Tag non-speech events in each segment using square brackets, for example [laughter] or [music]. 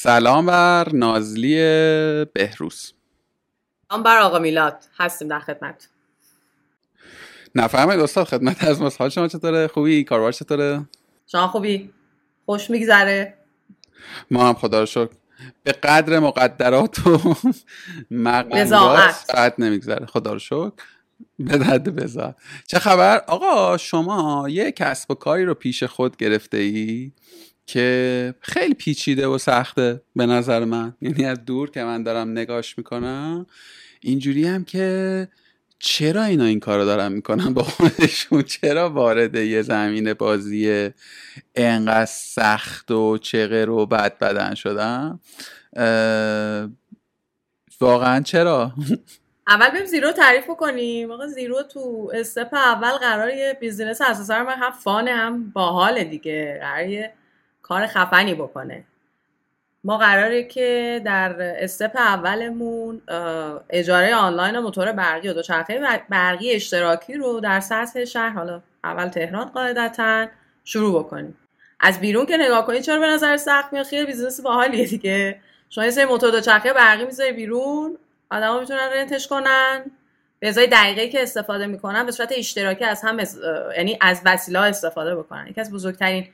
سلام بر نازلی بهروز. سلام بر آقا میلاد. هستیم در خدمت. نفهمید استاد خدمت از ما حال شما چطوره؟ خوبی؟ کاربار چطوره؟ شما خوبی؟ خوش میگذره. ما هم خدا رو شکر. به قدر [laughs] مقدرات و مقدرات ساعت نمیگذره. خدا رو شکر. به درد بزار چه خبر؟ آقا شما یه کسب و کاری رو پیش خود گرفته ای؟ که خیلی پیچیده و سخته به نظر من. یعنی از دور که من دارم نگاش می‌کنم اینجوری هم که چرا اینا این کارو دارن می‌کنن با خودشون؟ چرا وارد یه زمین بازی انقدر سخت و چغر و بد بدن شدن؟ واقعا چرا؟ اول بریم زیرو تعریف کنیم آقا زیرو تو استپ اول قرار یه بیزینس اساسا من هم فانه هم باحال دیگه. قرار کار خفنی بکنه. ما قراره که در step اولمون اجاره آنلاین موتور برقی و دوچرخه برقی اشتراکی رو در سطح شهر حالا اول تهران قاعدتا شروع بکنیم. از بیرون که نگاه کنید چرا به نظر سخت میاد؟ خیلی business باحالیه دیگه. شما یه سری موتور دوچرخه برقی می‌ذاری بیرون آدما می‌تونن rent ش کنن. به ازای دقیقه که استفاده می‌کنن به صورت اشتراکی از هم یعنی از وسیله استفاده بکنن. یکی از بزرگترین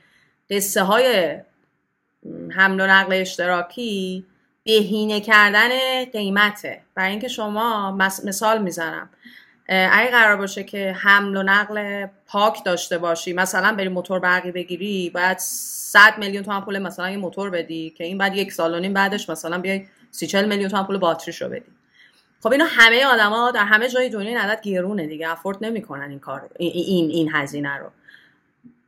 قصه های حمل و نقل اشتراکی بهینه کردن قیمته. برای اینکه شما مثال می‌زنم. اگه قرار باشه که حمل و نقل پاک داشته باشی مثلا بری موتور برقی بگیری باید 100 میلیون تومن پول مثلا یه موتور بدی که این بعد یک سال و نیم بعدش مثلا بیای 30 میلیون تومن پول باتریشو بدی. خب اینو همه آدما در همه جای دنیا این عدد گرونه دیگه. افورد نمی‌کنن این کار این این هزینه رو.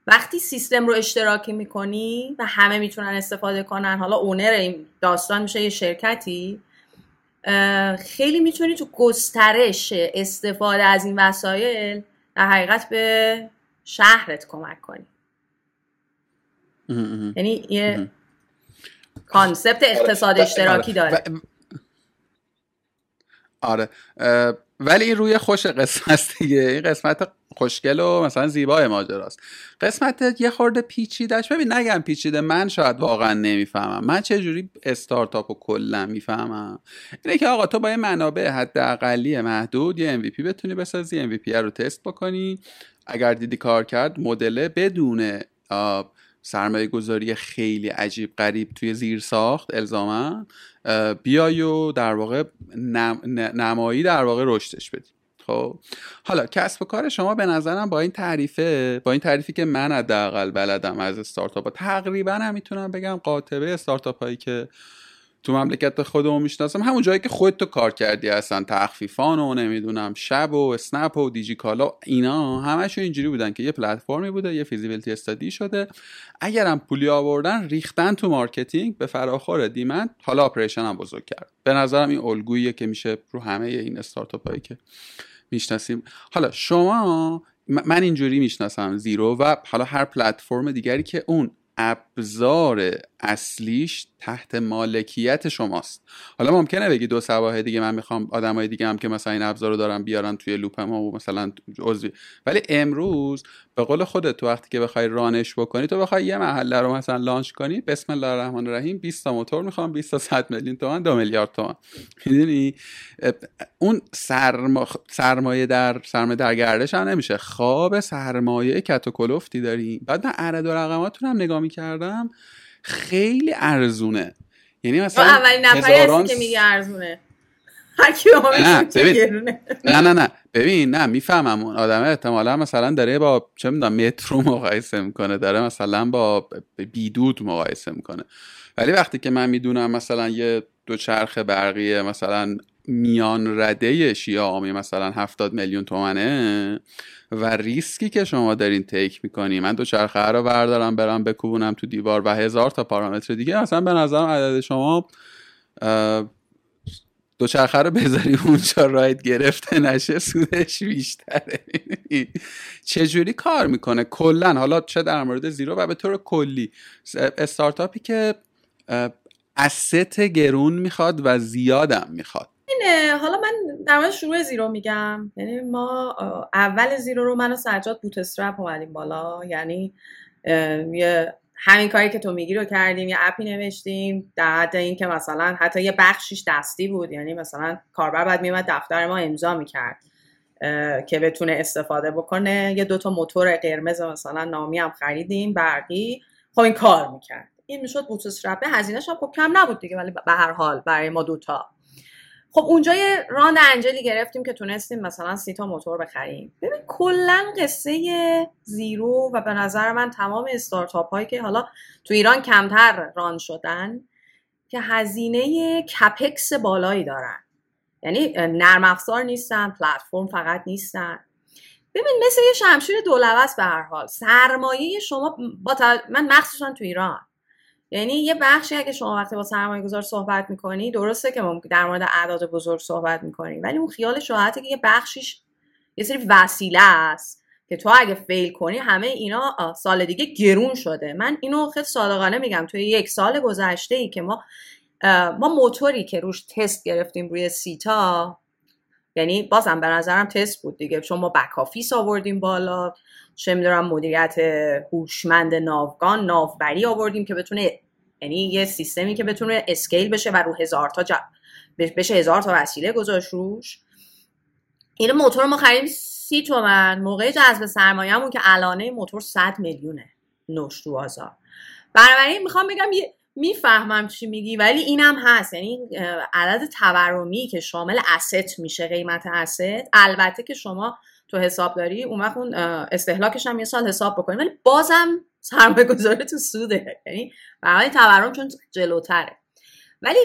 وقتی سیستم رو اشتراکی می‌کنی و همه می‌تونن استفاده کنن حالا اونر این داستان میشه یه شرکتی خیلی می‌تونی تو گسترش استفاده از این وسایل در حقیقت به شهرت کمک کنی. یعنی یه کانسپت اقتصاد اشتراکی داره. آره. ولی این روی خوش قسمت دیگه. این قسمت خوشگل و مثلا زیبای ماجراست. قسمت یه خورده پیچیدش ببین نگم پیچیده من شاید واقعا نمی‌فهمم. من چه جوری استارتاپ و کلا می‌فهمم؟ اینه که آقا تو با یه منابع حداقلی محدود یه MVP بتونی بسازی MVP رو تست بکنی. اگر دیدی کار کرد مدل بدون سرمایه گذاری خیلی عجیب غریب توی زیر ساخت الزاما بیای و در واقع نمایی در واقع رشدش بدی. خب؟ حالا کسب و کار شما به نظرم با این تعریفه با این تعریفی که من حداقل بلدم از استارتاپ تقریبا هم می‌تونم بگم قاطبه استارتاپ هایی که تو مملکت خودمون می‌شناسم. همون جایی که خودتو کار کردی هستن تخفیفان و نمی‌دونم شب و اسنپ و دیجی کالا اینا همشون اینجوری بودن که یه پلتفرمی بوده یه feasibility study شده. اگرم پولی آوردن ریختن تو marketing به فراخور demand حالا operation هم بزرگ کرد. به نظرم این الگوییه که میشه رو همه این استارتاپ هایی که می‌شناسیم. حالا شما من اینجوری می‌شناسم زیرو و حالا هر پلتفرم دیگری که اون ابزار اصلیش تحت مالکیت شماست. حالا ممکنه بگی دو سواه دیگه من می‌خوام آدمای دیگه هم که مثلا این ابزار رو دارن بیارن توی لوپم و مثلا عضوی. ولی امروز به قول خودت تو وقتی که بخوای رانش بکنی تو بخوای یه محله رو مثلا لانچ کنی بسم الله الرحمن الرحیم 20 تا موتور می‌خوام 20 تا 100 میلیون تومن 2 میلیارد تومن می‌دونی؟ اون سرما... سرمایه در سرمایه در گردش هم نمیشه. خواب سرمایه کت داری بعد من عدد و رقماتون هم نگاه می‌کردم. خیلی ارزونه. یعنی مثلا اولین نفری که میگه ارزونه. نه نه نه نه. ببین نه می‌فهمم اون آدم. احتمالا مثلا داره با چه می‌دونم مترو مقایسه می‌کنه. داره مثلا با بیدود مقایسه می‌کنه. ولی وقتی که من می‌دونم مثلا یه دوچرخ برقیه مثلا میان رده شیائامی مثلا هفتاد میلیون تومنه و ریسکی که شما دارین تیک می‌کنی. من دو چرخه رو بردارم برم بکوبونم تو دیوار و هزار تا پارامتر دیگه. مثلا به نظرم عدد شما دو چرخه رو بذاری [laughs] اونجا راید گرفته نشه سودش بیشتره. [laughs] چجوری کار می‌کنه؟ کلا. حالا چه در مورد زیرو؟ و به طور کلی. استارتاپی که است گرون می‌خواد و زیادم می‌خواد. اینه. حالا من در مورد شروع زیرو میگم. یعنی ما اول زیرو رو من و سجاد بوت استرپ اومدیم بالا. یعنی یه همین کاری که تو میگی رو کردیم یه اپی نوشتیم در حد این که مثلا حتی یه بخشیش دستی بود. یعنی مثلا کاربر بعد میومد دفتر ما امضا می‌کرد که بتونه استفاده بکنه. یه دوتا موتور قرمز مثلا نامی هم خریدیم برقی. خب این کار می‌کرد. این می‌شد بوتوس رپه هزینهش هم خب کم نبود دیگه ولی به هر حال برای ما دوتا خب اونجا یه راند انجلی گرفتیم که تونستیم مثلا سی تا موتور بخریم. ببین کلا قصه زیرو و به نظر من تمام استارتاپ هایی که حالا تو ایران کمتر ران شدن که هزینه کپکس بالایی دارن. یعنی نرم افزار نیستن پلتفرم فقط نیستن. ببین مثل یه شمشیر دولبه به هر حال. سرمایه شما با من مخصوصا تو ایران. یعنی یه بخشی اگه شما وقتی با سرمایه گذار صحبت می‌کنی درسته که ما در مورد اعداد بزرگ صحبت می‌کنیم ولی اون خیال راحته که یه بخشیش یه سری وسیله است که تو اگه فیل کنی همه اینا سال دیگه گرون شده. من اینو خیلی صادقانه میگم. توی یک سال گذشته ای که ما ما موتوری که روش تست گرفتیم روی سیتا یعنی بازم به نظرم تست بود دیگه. چون ما back office آوردیم بالا. چه می‌دونم مدیریت هوشمند ناوگان ناوبری آوردیم که بتونه یعنی یه سیستمی که بتونه scale بشه و رو هزار تا بشه هزار تا وسیله گذاشت روش. این موتور ما خریدیم سی تومن. موقع جذب سرمایه‌مون که الانه موتور 100 میلیونه نوش تو بازار. بنابراین می‌خوام بگم یه می‌فهمم چی میگی ولی اینم هست. یعنی عدد تورمی که شامل اسست میشه قیمت اسست البته که شما تو حساب داری اون وقت اون استهلاکش هم یه سال حساب بکنی ولی بازم سرمایه گذاره تو سوده. یعنی برای تورم چون جلوتره. ولی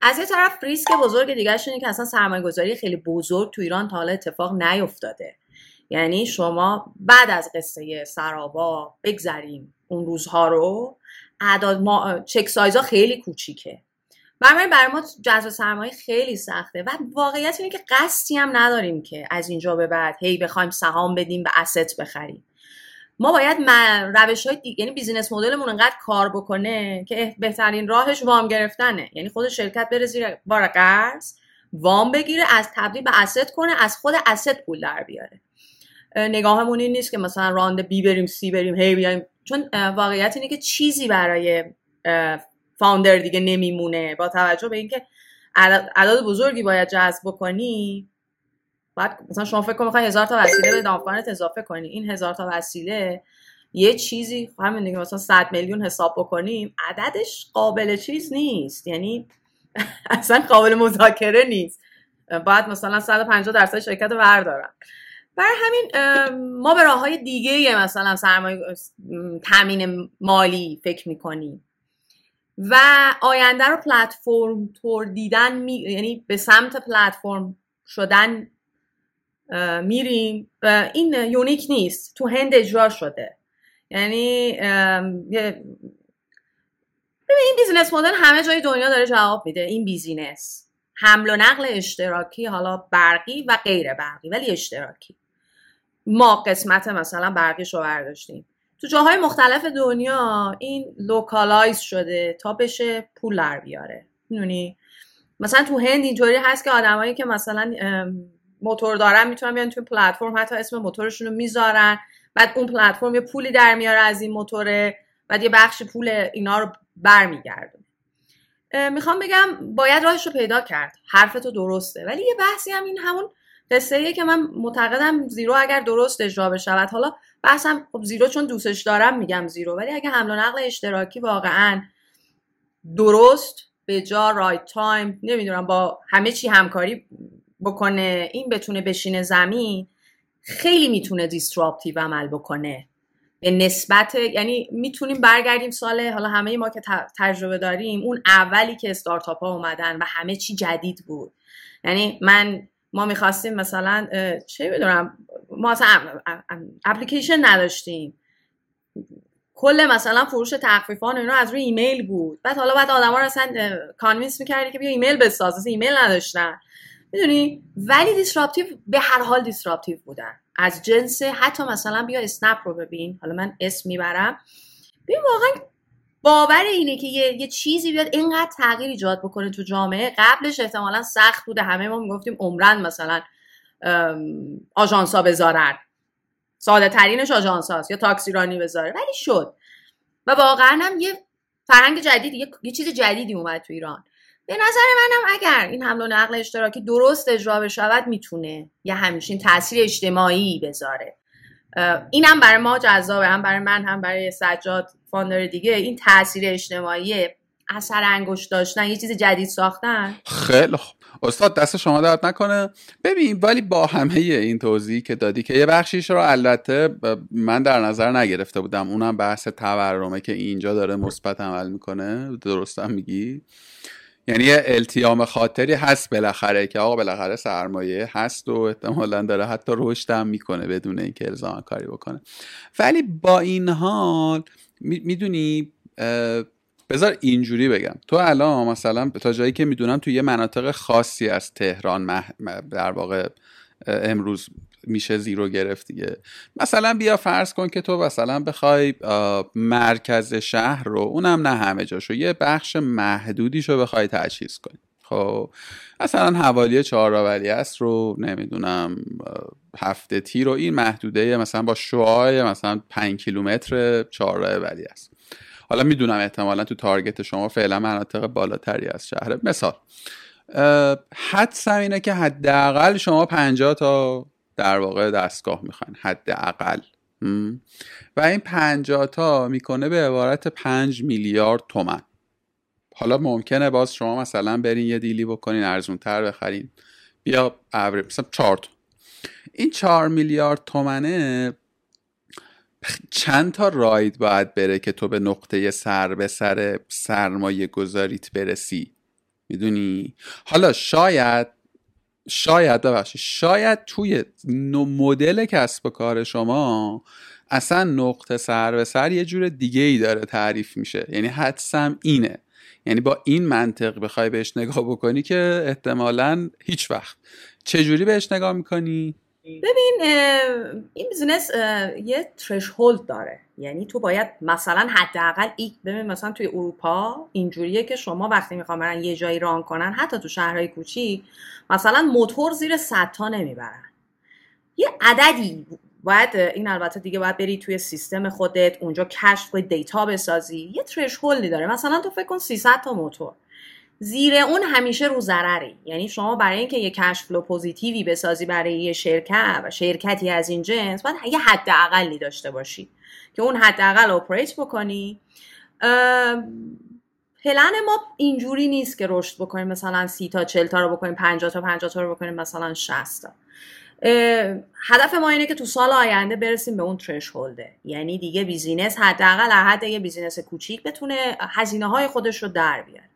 از یه طرف ریسک بزرگ دیگه اینه که اصلا سرمایه گذاری خیلی بزرگ تو ایران تا حالا اتفاق نیفتاده. یعنی شما بعد از قصه سرابا بگذریم اون روزها رو اعداد ما check size ا خیلی کوچیکه. برای برای ما جذب سرمایه خیلی سخته و واقعیت اینه که قصدی هم نداریم که از اینجا به بعد هی بخوایم سهام بدیم و asset بخریم. ما باید روش های دیگه یعنی business model مون انقدر کار بکنه که بهترین راهش وام گرفتنه. یعنی خود شرکت بره زیر بار قرض وام بگیره از تبدیل به asset کنه از خود asset پول در بیاره. نگاهمون این نیست که مثلا round B بریم C بریم هی بیایم چون واقعیت اینه که چیزی برای فاوندر دیگه نمیمونه. با توجه به اینکه عدد بزرگی باید جذب بکنی بعد مثلا شما فکر کنید هزار تا وسیله به دامکانت اضافه کنی. این هزار تا وسیله یه چیزی همین دیگه مثلا 100 میلیون حساب بکنیم عددش قابل چیز نیست. یعنی [laughs] اصلا قابل مذاکره نیست. باید مثلا 150 درصد شرکت بردارن برای همین ما به راه های دیگه مثلا سرمایه تامین مالی فکر می‌کنیم. و آینده رو پلتفرم‌تر دیدن می... یعنی به سمت پلتفرم شدن میریم. این unique نیست تو هند اجرا شده. یعنی این business model همه جای دنیا داره جواب میده. این business حمل و نقل اشتراکی حالا برقی و غیر برقی ولی اشتراکی. ما قسمت مثلا برقیش رو برداشتیم. تو جاهای مختلف دنیا این localize شده تا بشه پول در بیاره. می‌دونی؟ مثلا تو هند اینطوری هست که آدمایی که مثلا موتور دارن می‌تونن بیان توی پلتفرم حتی اسم موتورشون رو می‌ذارن. بعد اون پلتفرم یه پولی در میاره از این موتوره بعد یه بخش پول اینا رو برمیگردونه. می‌خوام بگم باید راهش رو پیدا کرد. حرفتو درسته. ولی یه بحثی هم این همون قصه که من معتقدم زی‌رو اگر درست اجرا بشود. حالا بحثم خب زی‌رو چون دوستش دارم میگم زی‌رو ولی اگه حمل و نقل اشتراکی واقعا درست به جا right time نمی‌دونم با همه چی همکاری بکنه این بتونه بشینه زمین خیلی می‌تونه disruptive عمل بکنه. به نسبت یعنی می‌تونیم برگردیم سال حالا همه ما که تجربه داریم اون اولی که استارتاپ ها اومدن و همه چی جدید بود. یعنی من ما می‌خواستیم مثلا چه می‌دونم ما اصلا اپلیکیشن نداشتیم. کل مثلا فروش تخفیفان اینا از روی ایمیل بود. بعد حالا بعد آدما رو اصلا convince می‌کردی که بیا ایمیل بساز ایمیل نداشتن. می‌دونی؟ ولی disruptive به هر حال disruptive بودن. از جنس حتی مثلا بیا اسنپ رو ببین. حالا من اسم می‌برم. ببین واقعا باور اینه که یه, یه چیزی بیاد اینقدر تغییر ایجاد بکنه تو جامعه. قبلش احتمالا سخت بوده. همه ما می‌گفتیم عمرن مثلا آژانسا بذارن. ساده ترینش آژانس هاست یا تاکسی رانی بذاره. ولی شد. و واقعا هم یه فرهنگ جدید یه, یه چیز جدیدی اومد تو ایران. به نظر منم اگر این حمل و نقل اشتراکی درست اجرا بشود می‌تونه یه همچین تاثیر اجتماعی بذاره. اینم برای ما جذابه. هم برای من هم برای سجاد. فاندر دیگه این تاثیر اجتماعی اثر انگشت داشتن یه چیز جدید ساختن؟ خیلی خوب. استاد دست شما درد نکنه. ببین ولی با همه این توضیحی که دادی که یه بخشیش رو البته من در نظر نگرفته بودم. اونم بحث تورمه که اینجا داره مثبت عمل می‌کنه. درستم میگی؟ یعنی یه التیام خاطری هست بالاخره که آقا بالاخره سرمایه هست و احتمالا داره حتی رشد هم می‌کنه بدون اینکه الزام کاری بکنه. ولی با این حال می‌دونی بذار اینجوری بگم. تو الان مثلا تا جایی که می‌دونم تو یه مناطق خاصی از تهران در واقع امروز میشه زیرو گرفت دیگه. مثلا بیا فرض کن که تو مثلا بخوای مرکز شهر رو اونم نه همه جاشو یه بخش محدودیشو بخوای تجهیز کنی. خب مثلا حوالی چهارراولی است رو نمی‌دونم هفته تی رو این محدوده مثلا با شعای مثلا پنج کیلومتر چهارراولی است. حالا می‌دونم احتمالا تو تارگت شما فعلا مناطق بالاتری از شهر. مثال حدسم اینه که حداقل شما 50 تا در واقع دستگاه می‌خواین. حداقل. و این 50 تا می‌کنه به عبارت 5 میلیارد تومن. حالا ممکنه باز شما مثلا برین یه دیلی بکنین ارزون تر بخرین. بیا مثلا 4 این 4 میلیارد تومنه چند تا راید باید بره که تو به نقطه سر به سر سرمایه گذاریت برسی؟ می‌دونی؟ حالا شاید شاید ببخشید شاید توی مدل کسب و کار شما اصلا نقطه سر به سر یه جور دیگه ای داره تعریف میشه. یعنی حدسم اینه. یعنی با این منطق بخوای بهش نگاه بکنی که احتمالا هیچ وقت. چجوری بهش نگاه می‌کنی؟ ببین این بیزنس یه threshold داره. یعنی تو باید مثلا حداقل ببین مثلا توی اروپا اینجوریه که شما وقتی می‌خوام برن یه جایی run کنن حتی تو شهرهای کوچیک مثلا موتور زیر 100 تا نمی‌برن. یه عددی باید این البته دیگه باید بری توی سیستم خودت اونجا کشف کنی دیتا بسازی. یه threshold ی داره. مثلا تو فکر کن 300 تا موتور. زیر اون همیشه رو ضرری یعنی شما برای اینکه یه cash flow positive ی بسازی برای یه شرکت و شرکتی از این جنس باید یه حد اقلی داشته باشی که اون حد اقل operate بکنی پلن ما اینجوری نیست که رشد بکنیم مثلا سی تا چل تا رو بکنیم 50 تا 50 تا رو بکنیم مثلا 60 تا. هدف ما اینه که تو سال آینده برسیم به اون threshold ه یعنی دیگه بیزینس حداقل حد یه بیزینس کوچیک بتونه هزینه های خودش رو در بیاره.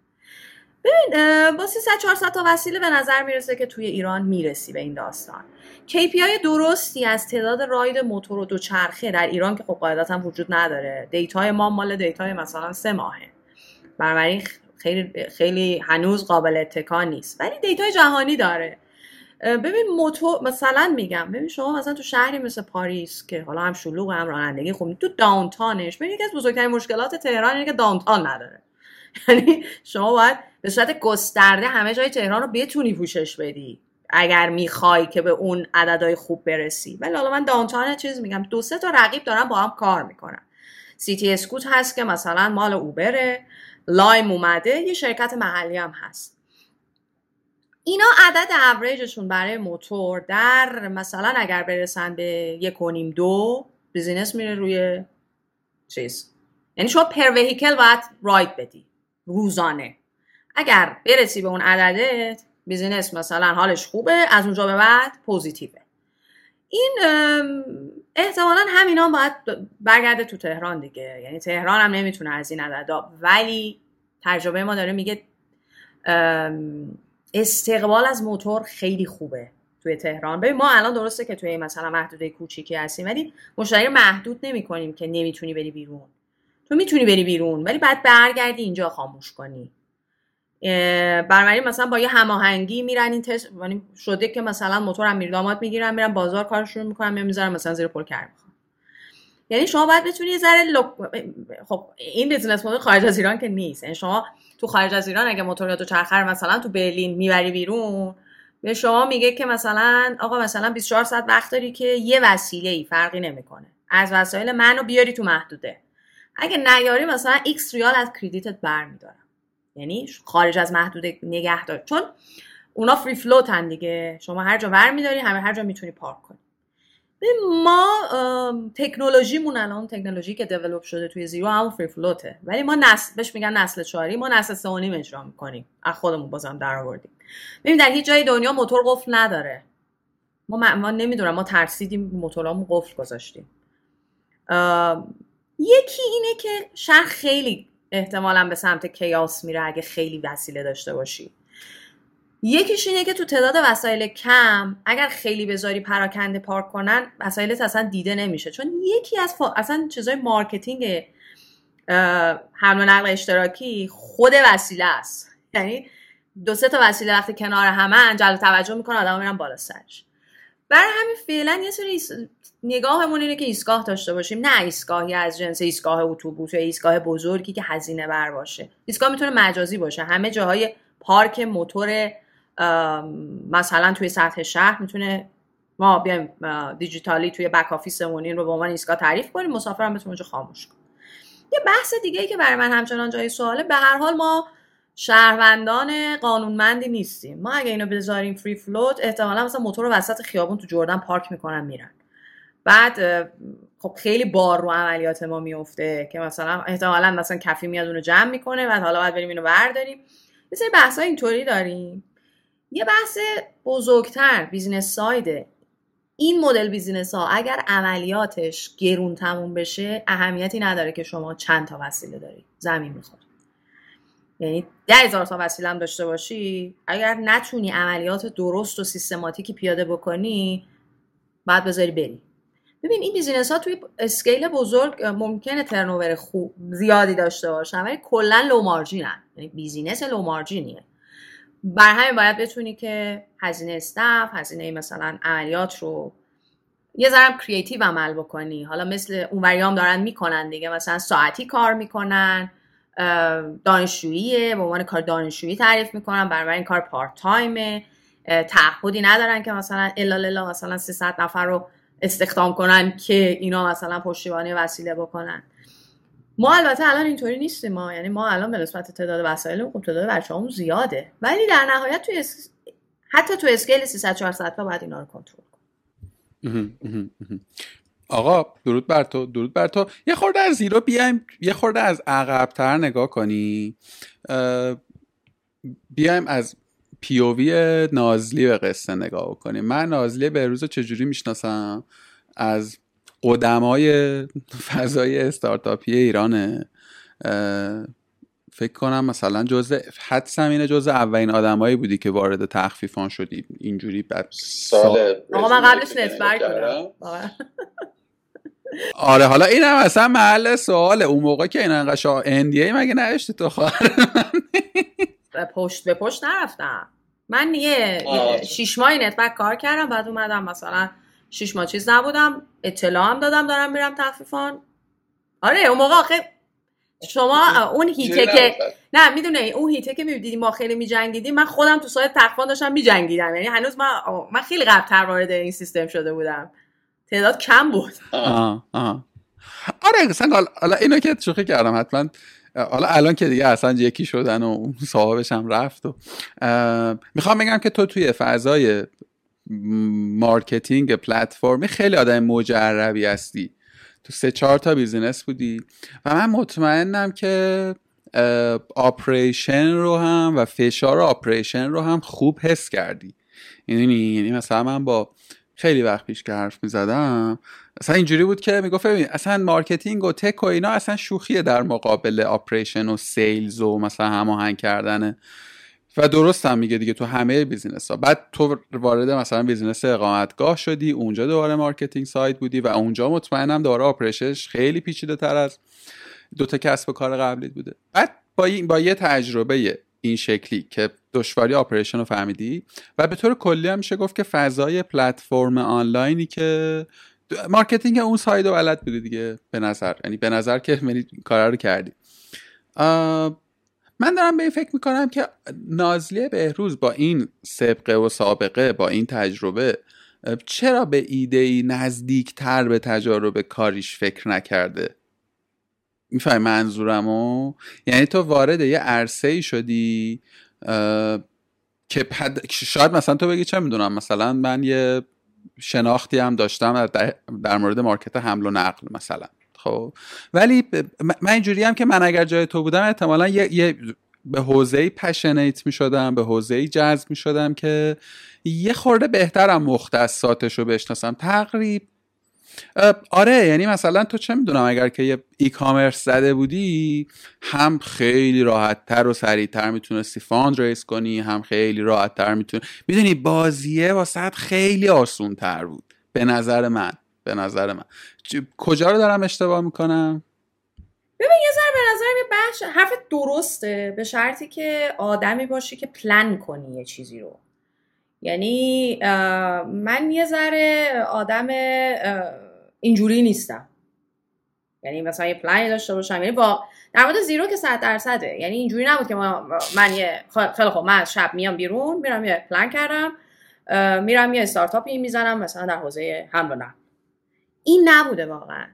ببین با 300 400 تا وسیله به نظر می‌رسه که توی ایران می‌رسی به این داستان. KPI درستی از تعداد ride موتور و دوچرخه در ایران که خب قاعدتا وجود نداره. دیتای ما مال دیتای مثلا سه ماهه. بنابراین خیلی خیلی هنوز قابل اتکا نیست. ولی دیتای جهانی داره. ببین موتور مثلا میگم ببین شما مثلا تو شهری مثل پاریس که حالا هم شلوغ هم رانندگی خوب تو downtown ش ببین یکی از بزرگترین مشکلات تهران اینه که downtown نداره. [laughs] یعنی شما باید به صورت گسترده همه جای تهران رو بتونی پوشش بدی اگر می‌خوای که به اون عددهای خوب برسی. ولی حالا من downtown چیز میگم دو سه تا رقیب دارن با هم کار می‌کنن. سیتی اسکوت هست که مثلا مال اوبره لایم اومده یه شرکت محلی هم هست. اینا عدد اوریجشون برای موتور در مثلا اگر برسن به یک و نیم دو بیزینس میره روی چیز. یعنی شما per vehicle باید ride بدی. روزانه. اگر برسی به اون عددت بیزینس مثلا حالش خوبه از اونجا به بعد positive ه. این احتمالا همینا باید برگرده تو تهران دیگه. یعنی تهران هم نمی‌تونه از این عددا ولی تجربه ما داره میگه استقبال از موتور خیلی خوبه توی تهران. ببین ما الان درسته که توی مثلا محدوده کوچیکی هستیم ولی مشتری محدود نمی کنیم که نمی‌تونی بری بیرون. تو می‌تونی بری بیرون ولی بعد برگردی اینجا خاموش کنی. بنابراین مثلا با یه هماهنگی میرن این تست یعنی شده که مثلا موتور هم میردامات می‌گیرن میرن بازار کارشون می‌کنن می‌ذارن مثلا زیر پل کرد یعنی شما باید بتونی یه ذره لک... خب این بیزنس مدل خارج از ایران که نیست. یعنی شما تو خارج از ایران اگه موتور یا تو چرخر مثلا تو برلین می‌بری بیرون به شما میگه که مثلا آقا مثلا 24 ساعت وقت داری که یه وسیله ای فرقی نمی‌کنه. از وسایل منو بیاری تو محدوده. اگه نیاری مثلا x ریال از کردیتت برمیدارم. یعنی خارج از محدود نگه دار چون اونا فری فلوتن دیگه. شما هر جا برمیداری همه هر جا می‌تونی پارک کنی. ما تکنولوژیمون الان تکنولوژی که دیولپ شده توی زیرو همون فری فلوته ولی ما نسل بهش میگن نسل چهاری. ما نسل سه اجرا می‌کنیم. از خودمون بازم در آوردیم. ببین در هیچ جای دنیا موتور قفل نداره. ما, ما نمی‌دونم. ما ترسیدیم موتورامون قفل گذاشتیم. یکی اینه که شهر خیلی احتمالا به سمت chaos میره اگه خیلی وسیله داشته باشی. یکیش اینه که تو تعداد وسایل کم اگر خیلی بذاری پراکنده پارک کنن وسایلت اصلا دیده نمیشه. چون یکی از اصلا چیزای مارکتینگ حمل و نقل اشتراکی خود وسیله است. یعنی دو سه تا وسیله وقتی کنار همه جلب توجه می‌کنه آدم میرن بالا سرش. برای همین فعلا یه سری نگاهمون اینه که ایستگاه داشته باشیم. نه ایستگاهی از جنس ایستگاه اتوبوس یا ایستگاه بزرگی که هزینه بر باشه. ایستگاه می‌تونه مجازی باشه. همه جاهای پارک موتور مثلا توی سطح شهر می‌تونه ما بیایم دیجیتالی توی بک آفیسمون این رو به عنوان ایستگاه تعریف کنیم. مسافر هم بتونه اونجا خاموش کنیم یه بحث دیگه ای که برای من همچنان جای سواله. به هر حال ما شهروندان قانونمندی نیستیم. ما اگه اینو بذاریم free float احتمالا مثلا موتور رو وسط خیابون تو جردن پارک می‌کنن میرن. بعد خب خیلی بار رو عملیات ما میفته که مثلا احتمالا مثلا کفی میاد اونو جمع می‌کنه بعد حالا باید بریم اینو برداریم. یه سری بحث اینطوری داریم. یه بحث بزرگتر business side ه این مدل بیزینس ها اگر عملیاتش گرون تموم بشه اهمیتی نداره که شما چند تا وسیله دارید. زمین می‌خواد. یعنی ده هزار تا وسیله داشته باشی اگر نتونی عملیات درست و سیستماتیکی پیاده بکنی بعد بذاری بری. ببین این بیزینس ها توی scale بزرگ ممکنه turnover خوب زیادی داشته باشن ولی کلا low margin ن یعنی بیزینس low margin یه بر همین باید بتونی که هزینه staff هزینه مثلا عملیات رو یه ذرم creative عمل بکنی. حالا مثل اون دارن می‌کنن دیگه مثلا ساعتی کار می‌کنن. دانشجوییه به عنوان کار دانشجویی تعریف می‌کنن برای این کار پارت تایمه تعهدی ندارن که مثلا الا للا مثلا 300 نفر رو استخدام کنن که اینا مثلا پشتیبانی وسیله بکنن. ما البته الان اینطوری نیستیم ما یعنی ما الان به نسبت تعداد وسایل خب تعداد بچه‌هامون زیاده. ولی در نهایت توی حتی تو اسکیل 300 400 تا باید اینا رو کنترل کنیم. آقا درود بر تو درود بر تو. یه خورده از زیرو بیایم یه خورده از عقبتر نگاه کنی. بیایم از پیووی نازلی به قصه نگاه کنیم. من نازلی به روز چجوری می‌شناسم؟ از قدمای فضای استارتاپی ایرانه. فکر کنم مثلا جزء حد اینه جزء اولین آدمایی بودی که وارد تخفیفان شدی. اینجوری بعد سال آقا من قبلش نتورک بودم آره حالا این هم اصلا محل سواله. اون موقع که این انقدر اندی مگه نوشتی تو خواهر پشت به پشت نرفتم. من یه شیش ماهی نتورک کار کردم بعد اومدم مثلا شیش ماه چیز نبودم اطلاع هم دادم دارم میرم تخفیفان. آره اون موقع آخه شما اون هیته که نه می‌دونه اون هیته که می‌دیدی ما خیلی میجنگیدیم من خودم تو سایت تخفیفان داشتم میجنگیدم. یعنی هنوز من من خیلی قبلتر وارد این سیستم شده بودم. تعداد کم بود. آه. آه. آره اصلا حالا اینو که شوخی کردم حتما. حالا الان که دیگه اصلا یکی شدن و صاحبش هم رفت و می‌خوام بگم که تو توی فضای marketing پلتفرمی خیلی آدم مجربی هستی. تو سه چهار تا business بودی و من مطمئنم که operation رو هم و فشار operation رو هم خوب حس کردی. یعنی یعنی مثلا من با خیلی وقت پیش که حرف می‌زدم. اصلا اینجوری بود که می‌گفت ببین اصلا marketing و tech و اینا اصلا شوخیه در مقابل operation و sales و مثلا هماهنگ کردن. و درست هم میگه دیگه تو همه business ها بعد تو وارد مثلا business اقامتگاه شدی اونجا دوباره marketing side بودی و اونجا مطمئنم دوباره operation ش خیلی پیچیده تر از دوتا کسب و کار قبلی بوده. بعد با, با یه تجربه این شکلی که دشواری operation رو فهمیدی. و به طور کلی هم میشه گفت که فضای پلتفرم آنلاینی که marketing اون side و بلد بودی دیگه به نظر. یعنی به نظر که [laughs] یعنی کار رو کردی. من دارم به این فکر می‌کنم که نازلی بهروز با این صبغه و سابقه با این تجربه چرا به ایده ای نزدیک تر به تجارب کاریش فکر نکرده؟ می‌فهمی منظورمو؟ یعنی تو وارد یه عرصه ای شدی که شاید مثلا تو بگی چه می‌دونم مثلا من یه شناختی هم داشتم در مورد مارکت حمل و نقل مثلا خب؟ ولی من اینجوری هم که من اگر جای تو بودم احتمالا یه, یه به حوزه پشنیت می شدم به حوزه جذب می شدم که یه خورده بهترم مختصاتش رو بشناسم. تقریب آره یعنی مثلا تو چه می‌دونم اگر که یه ای کامرس زده بودی هم خیلی راحت تر و سریعتر می‌تونستی fund raise کنی هم خیلی راحت تر می‌تونی. می‌دونی بازیه واسه خیلی آسون تر بود. به نظر من به نظر من. کجا رو دارم اشتباه می‌کنم؟ ببین یه ذره به نظرم یه بخش حرف درسته. به شرطی که آدمی باشی که پلن کنی یه چیزی رو. یعنی من یه ذره آدم اینجوری نیستم. یعنی مثلا یه پلانی داشته باشم. یعنی با در مورد زیرو که صد درصده. یعنی اینجوری نبود که من یه خیلی خوب من شب میام بیرون میرم یه پلان کردم میرم یه استارتاپی می‌زنم مثلا در حوزه حمل و نقل این نبوده واقعا.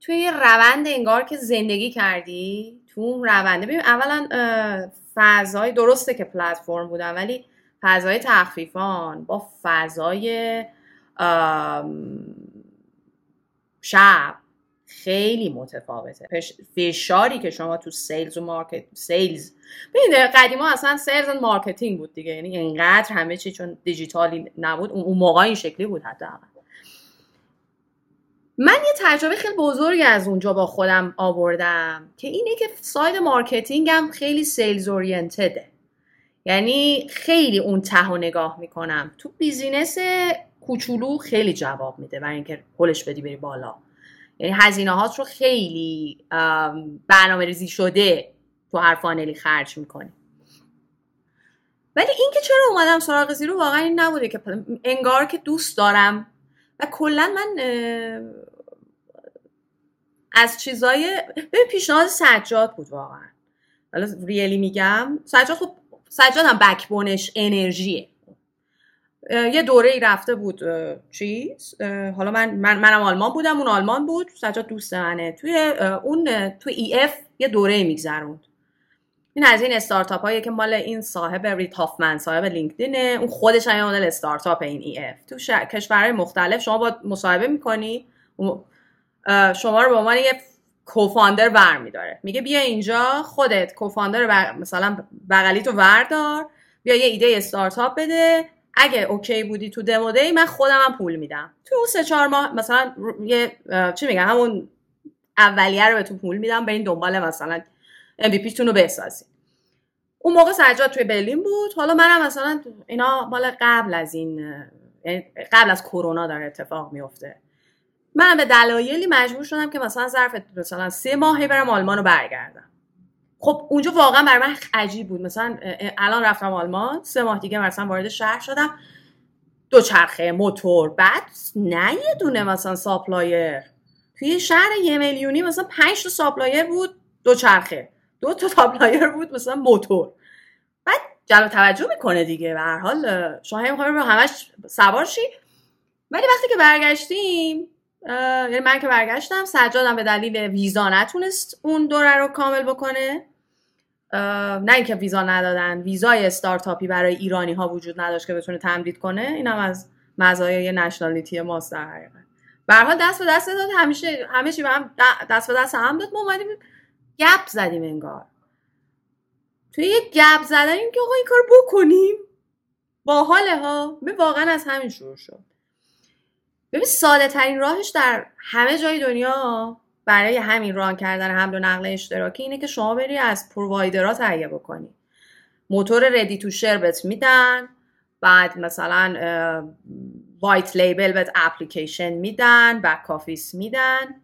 توی یه روند انگار که زندگی کردی تو اون رونده ببین اولا فضای درسته که پلتفرم بودن ولی فضای تخفیفان با فضای شب. خیلی متفاوته. فشاری که شما تو sales و market sales. ببینید قدیما اصلا sales و marketing بود دیگه. یعنی اینقدر همه چی چون دیجیتالی نبود اون موقع این شکلی بود حتی من یه تجربه خیلی بزرگی از اونجا با خودم آوردم که اینه که side marketing م خیلی sales oriented ه. یعنی خیلی اون ته و نگاه می‌کنم. تو business کوچولو خیلی جواب میده برای اینکه پلش بدی بری بالا. یعنی هزینه هات رو خیلی برنامه ریزی شده تو هر فانلی خرج می‌کنی. ولی اینکه چرا اومدم سراغ زیرو واقعا این نبوده که انگار که دوست دارم. و کلا من از چیزای به پیشنهاد سجاد بود واقعا. حالا ریلی میگم. سجاد خب سجاد هم backbone ش انرژیه. یه دوره ای رفته بود چیز حالا من, من منم آلمان بودم اون آلمان بود. سجاد دوست منه. توی اون توی EF یه دوره ای میگذروند. این از این استارتاپ هایی که مال این صاحب رید هافمن صاحب لینکدینه اون خودش هم مدل استارتاپ این EF تو کشورهای مختلف شما با مصاحبه می‌کنی شما رو به عنوان یه co-founder برمیداره. میگه بیا اینجا خودت co-founder مثلا بغلی تو وردار بیا یه ایده استارتاپ بده. اگه اوکی بودی تو دمو دی من خودم هم پول میدم. تو اون سه چهار ماه مثلا یه چی میگم همون اولیه رو به تو پول میدم برین دنبال مثلا MVP تون رو بسازی اون موقع سجاد توی برلین بود. حالا منم مثلا اینا مال قبل از این قبل از کرونا داره اتفاق میفته من به دلایلی مجبور شدم که مثلا ظرف مثلا سه ماهی برم آلمان رو برگردم. خب اونجا واقعا برای من عجیب بود. مثلا الان رفتم آلمان سه ماه دیگه مثلا وارد شهر شدم. دو چرخه موتور بعد نه یه دونه مثلا supplier. توی شهر یه میلیونی مثلا پنج تا supplier بود دو چرخه دو تا supplier بود مثلا موتور. بعد جلب توجه می‌کنه دیگه. به هر حال شما هم همش سوار شی. ولی وقتی که برگشتیم یعنی من که برگشتم سجادم به دلیل ویزا نتونست اون دوره رو کامل بکنه. نه اینکه ویزا ندادن ویزای استارتاپی برای ایرانی ها وجود نداشت که بتونه تمدید کنه. اینم از مزایای نشنالیتی ماست در حقیقت. به دست به دست داد همیشه همه چی هم دست به دست هم داد. ما اومدیم گپ زدیم انگار. توی یه گپ زدنیم که آقا این کار بکنیم. باحاله ها. به واقعا از همین شروع شد. ببین ساده ترین راهش در همه جای دنیا برای همین run کردن حمل و نقل اشتراکی اینه که شما بری از provider ها تهیه بکنی. موتور ready to share بهت میدن بعد مثلا white label بهت اپلیکیشن میدن back office میدن.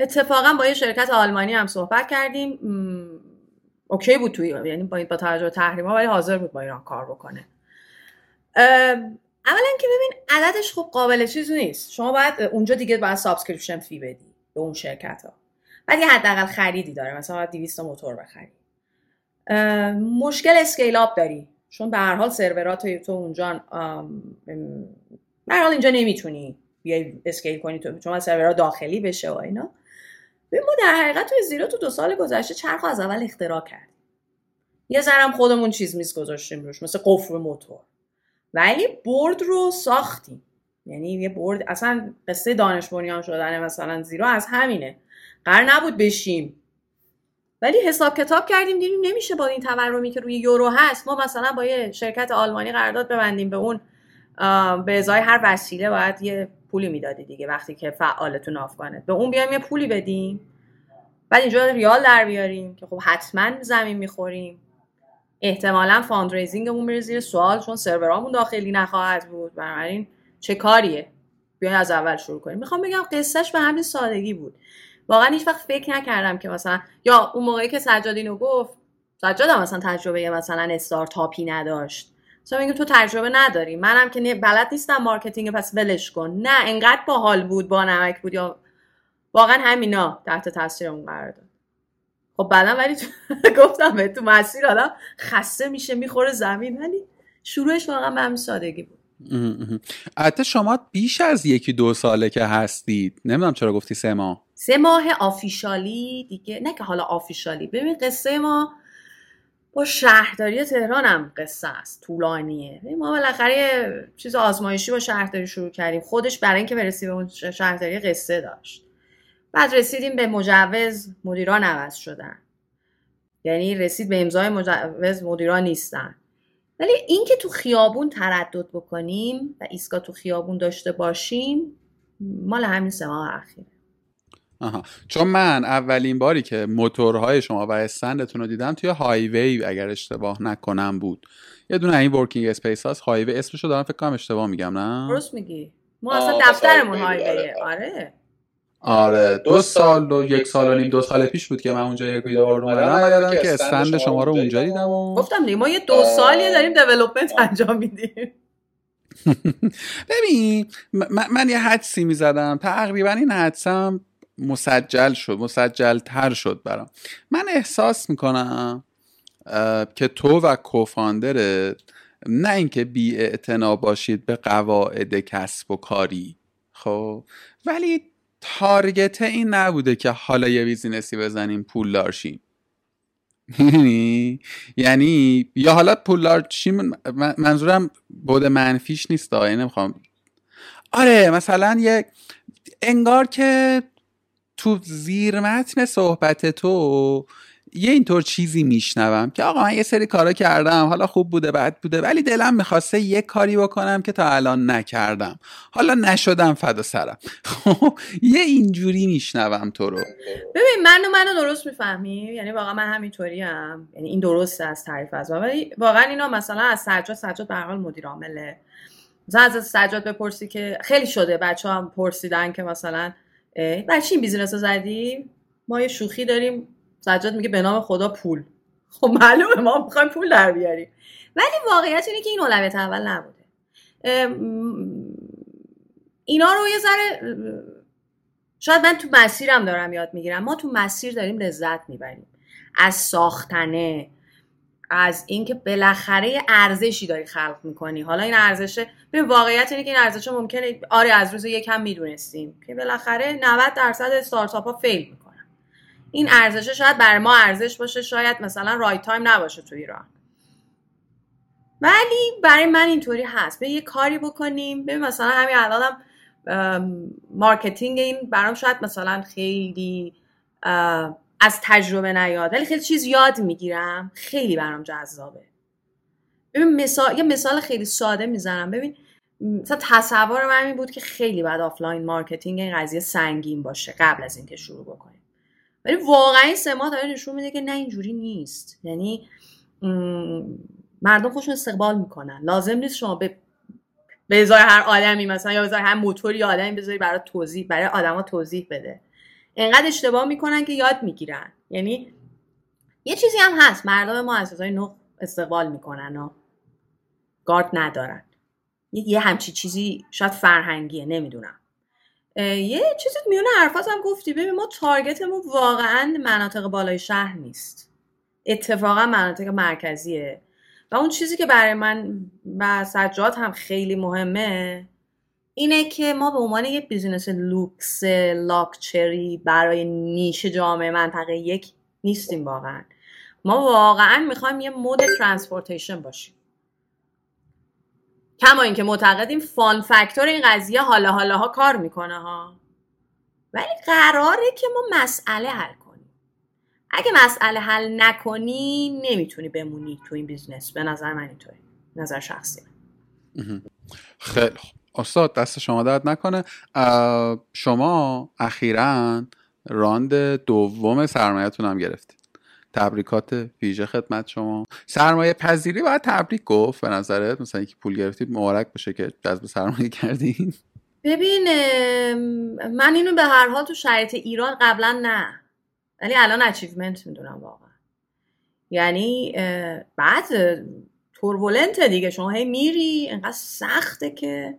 اتفاقا با یه شرکت آلمانی هم صحبت کردیم. OK بود توی یعنی با توجه تحریم ها ولی حاضر بود با ایران کار بکنه. اولا که ببین عددش خوب قابل چیزی نیست. شما باید اونجا دیگه باید subscription fee بدی به اون شرکت ها بعد یه حداقل خریدی داره. مثلا باید 200 موتور بخری. مشکل scale up داری. چون به هر حال سرورات تو اونجا به حال اینجا نمی‌تونی بیای scale کنی. تو چون سرورها داخلی بشه و اینا. ما در حقیقت توی زیرو تو دو سال گذشته چرخ از اول اختراع کرد یه ذرم خودمون چیز میز گذاشتیم روش. مثل قفل موتور. ولی برد رو ساختیم. یعنی یه برد اصلا قصه دانش بنیان شدن مثلا زیرو از همینه. قرار نبود بشیم. ولی حساب کتاب کردیم دیدیم نمیشه با این تورمی که روی یورو هست. ما مثلا با یه شرکت آلمانی قرارداد ببندیم به اون به ازای هر وسیله باید یه پولی می‌دادی دیگه وقتی که فعالتون افغانه به اون بیایم یه پولی بدیم. بعد اینجا ریال در بیاریم که خب حتما زمین می‌خوریم. احتمالا fundraising مون میره زیر سوال چون سرورامون داخلی نخواهد بود. بنابراین چه کاریه؟ بیاین از اول شروع کنیم. می‌خوام بگم قصهش به همین سادگی بود. واقعا هیچ وقت فکر نکردم که مثلا یا اون موقعی که سجاد اینو گفت سجاد هم مثلا تجربه مثلا استارتاپی نداشت. مثلا میگم تو تجربه نداری. منم که بلد نیستم marketing پس ولش کن. نه انقدر باحال بود با نمک بود یا واقعا همینا تحت تاثیر اون قرار داد. خب بعدا ولی [laughs] گفتم تو مسیر آدم خسته میشه می‌خوره زمین. ولی شروعش واقعا به همین سادگی بود. البته شما بیش از یکی دو ساله که هستید نمی‌دونم چرا گفتی سه ماه. سه ماه آفیشالی دیگه. نه که حالا آفیشالی. ببین قصه ما با شهرداری تهران هم قصه است طولانیه. ما بالاخره چیز آزمایشی با شهرداری شروع کردیم. خودش برای اینکه برسیم به اون شهرداری قصه داشت. بعد رسیدیم به مجوز مدیران عوض شدن. یعنی رسید به امضای مجوز مدیران نیستن. ولی اینکه تو خیابون تردد بکنیم و ایستگاه تو خیابون داشته باشیم مال همین سه ماه اخیر آها. چون من اولین باری که موتورهای شما و stand تون رو دیدم توی هایوی اگر اشتباه نکنم بود. یه دونه این working space هاست هایوی اسمشو دارم فکر کنم اشتباه میگم نه؟ درست میگی. ما اصلا دفترمون هایویه. آره. آره دو سال و یک سال و نیم دو سال پیش بود که من اونجا یک ویدیو رو اومدم یادم که استند شما رو اونجا دیدم و گفتم دیگه ما یه دو سالی داریم دیولپمنت انجام میدیم. [laughs] ببین من, یه حدسی می‌زدم. تقریبا این حدسم مسجل شد مسجل تر شد برام. من احساس می‌کنم که تو و کوفاندرت نه اینکه بی باشید به قواعد کسب و کاری خب؟ ولی تارگت این نبوده که حالا یه بیزینسی بزنیم پول دارشیم. یعنی یا حالا پولدار منظورم بود منفیش نیست یعنی نمی‌خوام. آره مثلا یه انگار که تو زیر متن صحبت تو یه اینطور چیزی میشنوم که آقا من یه سری کارا کردم حالا خوب بوده بد بوده ولی دلم می‌خواسته یه کاری بکنم که تا الان نکردم. حالا نشدم فدا سرم. خب یه اینجوری میشنوم تو رو. ببین منو منو درست می‌فهمی یعنی واقعا من همینطوری هم یعنی این درسته از تعریف از ولی واقعا اینا مثلا از سجاد سجاد به حال مدیر عامله. مثلا از سجاد بپرسی که خیلی شده بچه هم پرسیدن که مثلا چی این بیزینس رو زدی؟ ما یه شوخی داریم. سجاد میگه به نام خدا پول. خب معلومه ما می‌خوایم پول در بیاریم. ولی واقعیت اینه که این اولویت اول نبوده. اینا رو یه ذره شاید من تو مسیرم دارم یاد می‌گیرم. ما تو مسیر داریم لذت می‌بریم. از ساختنه از اینکه بالاخره ارزشی داری خلق می‌کنی. حالا این ارزشه به واقعیت اینه که این ارزش ممکنه آره از روز یکم می‌دونستیم که بالاخره 90 درصد استارتاپ ها فیل می‌کنن. این ارزشه شاید بر ما ارزش باشه شاید مثلا right time نباشه تو ایران. ولی برای من اینطوری هست. یه یه کاری بکنیم. ببین مثلا همین الانم marketing این برام شاید مثلا خیلی از تجربه نیاد. ولی خیلی چیز یاد می‌گیرم. خیلی برام جذابه. ببین مثال یه مثال خیلی ساده می‌زنم. ببین مثلا تصور من این بود که خیلی بعد offline marketing این قضیه سنگین باشه قبل از اینکه شروع بکنیم. ولی واقعا این سه ماه داره نشون میده که نه اینجوری نیست. یعنی مردم خوشون استقبال می‌کنن. لازم نیست شما به به ازای هر آدمی مثلا یا ازای هر موتوری آدمی بذاری برای توضیح برای آدما توضیح بده. انقدر اشتباه می‌کنن که یاد می‌گیرن. یعنی یه چیزی هم هست. مردم ما از ازای نو استقبال می‌کنن و گارد ندارن. یه همچی چیزی شاید فرهنگیه نمی‌دونم. یه چیزی میونه حرفات هم گفتی. ببین ما target مون واقعا مناطق بالای شهر نیست. اتفاقا مناطق مرکزیه. و اون چیزی که برای من و سجاد هم خیلی مهمه اینه که ما به عنوان یک business لوکس لاکچری برای niche جامعه منطقه یک نیستیم واقعا. ما واقعا می‌خوایم یه mode transportation باشیم. کما اینکه معتقدیم fun factor این قضیه حالا حالا ها کار می‌کنه ها. ولی قراره که ما مسئله حل کنیم. اگه مسئله حل نکنی نمی‌تونی بمونی تو این business. به نظر من اینطوری. نظر شخصی خیلی استاد دست شما درد نکنه. شما اخیرا round دوم سرمایهتون هم گرفتید. تبریکات ویژه خدمت شما. سرمایه پذیری باید تبریک گفت به نظرت مثلا اینکه پول گرفتید مبارک باشه که جذب سرمایه کردین. ببین من اینو به هر حال تو شرایط ایران قبلا نه ولی الان achievement می‌دونم واقعا. یعنی بعد turbulent دیگه شما هی میری انقدر سخته که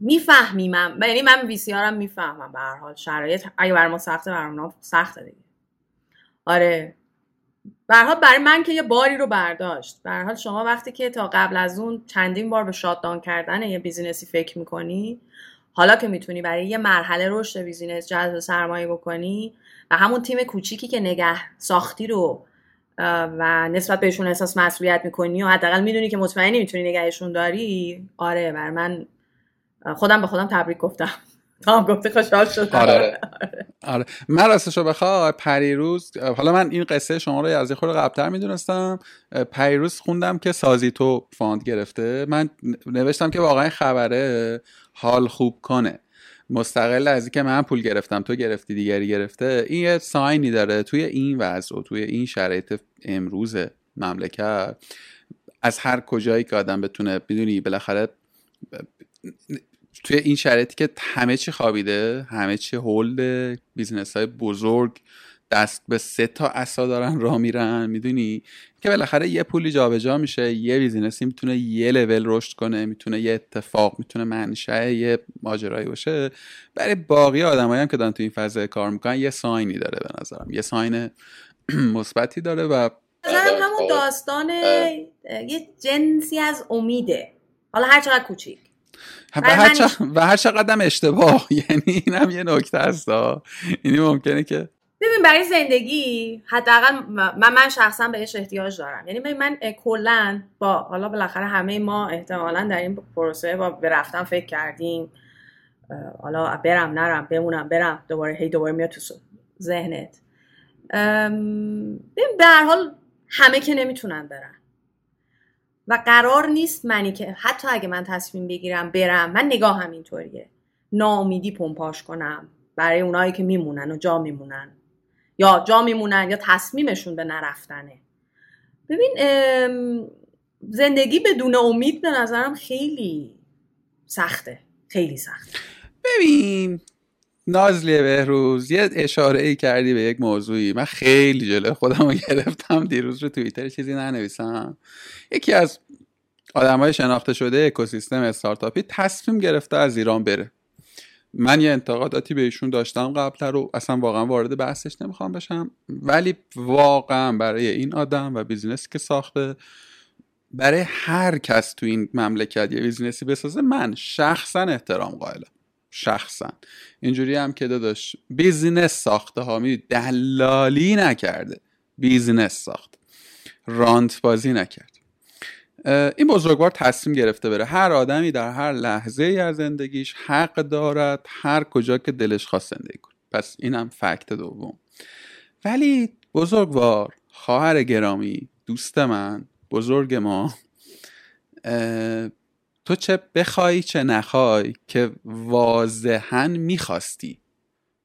می‌فهمی من. یعنی من وی سی آرم می‌فهمم به هر حال شرایط اگه بر ما سخته بر سخته دیگه. آره. حال برای من که یه باری رو برداشت. حال شما وقتی که تا قبل از اون چندین بار به shutdown کردن یه business ی فکر می‌کنی حالا که می‌تونی برای یه مرحله رشد business جذب سرمایه بکنی و همون تیم کوچیکی که نگه ساختی رو و نسبت بهشون احساس مسئولیت می‌کنی و حداقل می‌دونی که مطمئنی می‌تونی نگهشون داری آره بر من خودم به خودم تبریک گفتم. گفته خوشحال شد آره. آره. من راستشو بخواه پریروز حالا من این قصه شما رو از خود قبلتر می‌دونستم. پریروز خوندم که سازی تو fund گرفته. من نوشتم که واقعا خبره حال خوب کنه. مستقل از اینکه من پول گرفتم تو گرفتی دیگری گرفته. این یه sign ی داره توی این وضع و توی این شرایط امروز مملکت. از هر کجایی که آدم بتونه بدونی بالاخره توی این شرایطی که همه چی خوابیده همه چی hold business های بزرگ دست به سه تا عصا دارن راه میرن می‌دونی؟ که بالاخره یه پولی جابجا میشه یه بیزینسی می‌تونه یه لول رشد کنه می‌تونه یه اتفاق می‌تونه منشأ یه ماجرایی باشه. برای باقی آدمایی هم که دارن تو این فضا کار می‌کنن یه ساینی داره به نظرم. یه ساین [clears throat] مثبتی داره و همون داستان یه جنسی از امیده. حالا هر چقدر کوچیک. و هر, و هر چقدر اشتباه [laughs] یعنی اینم یه نکته است اینی ممکنه که ببین برای زندگی حداقل من من شخصا بهش احتیاج دارم. یعنی من کلا با حالا بالاخره همه ما احتمالا در این پروسه با به رفتن فکر کردیم. حالا برم نرم بمونم برم. دوباره هی دوباره میاد تو ذهنت. ببین به هر حال همه که نمی‌تونن برن. و قرار نیست منی که حتی اگه من تصمیم بگیرم برم من نگاه هم اینطوریه. ناامیدی پمپاش کنم برای اونایی که میمونن و جا میمونن. یا جا میمونن یا تصمیمشون به نرفتنه. ببین زندگی بدون امید به نظرم خیلی سخته. خیلی سخته. ببین نازلی بهروز یه اشاره ای کردی به یک موضوعی. من خیلی جلو خودم رو [laughs] گرفتم. دیروز رو توییتر چیزی ننویسم. یکی از آدم های شناخته شده اکوسیستم استارتاپی تصمیم گرفته از ایران بره. من یه انتقاداتی به ایشون داشتم قبل رو اصلا واقعا وارد بحثش نمی‌خوام بشم. ولی واقعا برای این آدم و business ی که ساخته برای هر کس تو این مملکت یه business ی بسازه من شخصا احترام قائلم. شخصا. اینجوری هم که داداش business ساخته ها می دلالی نکرده. بیزینس ساخت. رانت بازی نکرد. این بزرگوار تصمیم گرفته بره. هر آدمی در هر لحظه ای از زندگیش حق دارد هر کجا که دلش خواست زندگی کنه. پس اینم فکت دوم. ولی بزرگوار خواهر گرامی دوست من بزرگ ما تو چه بخوای چه نخوای که واضحا می‌خواستی.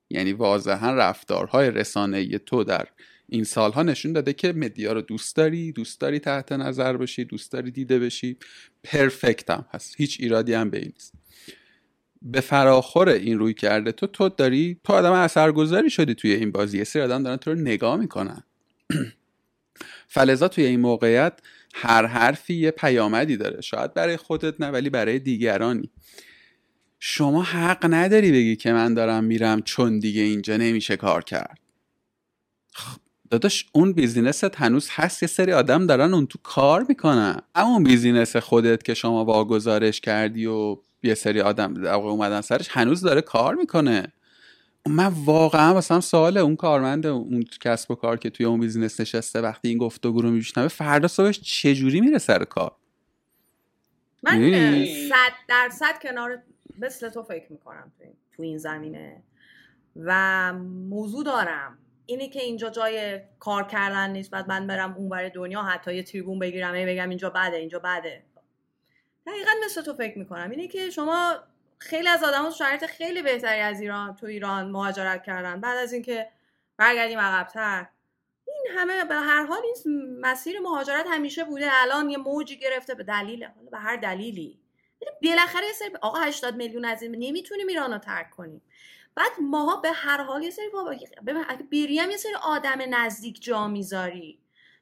یعنی واضحا رفتارهای رسانه تو در این سالها نشون داده که مدیا رو دوست داری دوست داری تحت نظر باشی دوست داری دیده بشی. پرفکت هم هست. هیچ ایرادی هم به این نیست. به فراخور این روی کرده تو تو داری تو آدم اثرگذاری شدی توی این بازی. یه سری آدم دارن تو رو نگاه می‌کنن. [clears throat] فلزا توی این موقعیت هر حرفی یه پیامدی داره. شاید برای خودت نه ولی برای دیگرانی. شما حق نداری بگی که من دارم میرم چون دیگه اینجا نمیشه کار کرد. خب، داداش اون business ت هنوز هست. یه سری آدم دارن اون تو کار می‌کنن. اما business خودت که شما واگذارش کردی و یه سری آدم اومدن سرش هنوز داره کار می‌کنه. من واقعا مثلا سوال اون کارمند اون کسب و کار که توی اون business نشسته وقتی این گفتگو رو میشنوه فردا صبحش چجوری میره سر کار؟ من صد درصد کنار مثل تو فکر می‌کنم تو این زمینه. و موضوع دارم. اینی که اینجا جای کار کردن نیست بعد من برم اونور دنیا حتی یه تریبون بگیرم بگم اینجا بده اینجا بده. دقیقا مثل تو فکر می‌کنم. اینه که شما خیلی از آدم شرایط خیلی بهتری از ایران تو ایران مهاجرت کردن. بعد از اینکه برگردیم عقبتر. این همه به هر حال این مسیر مهاجرت همیشه بوده. الان یه موجی گرفته. به دلیل حالا به هر دلیلی. بالاخره یه سری آقا 80 میلیون از این نمی‌تونیم ایران رو ترک کنیم. بعد ماها به هر حال یه سری بابا اگه بریم یه سری آدم نزدیک جا می‌ذاری.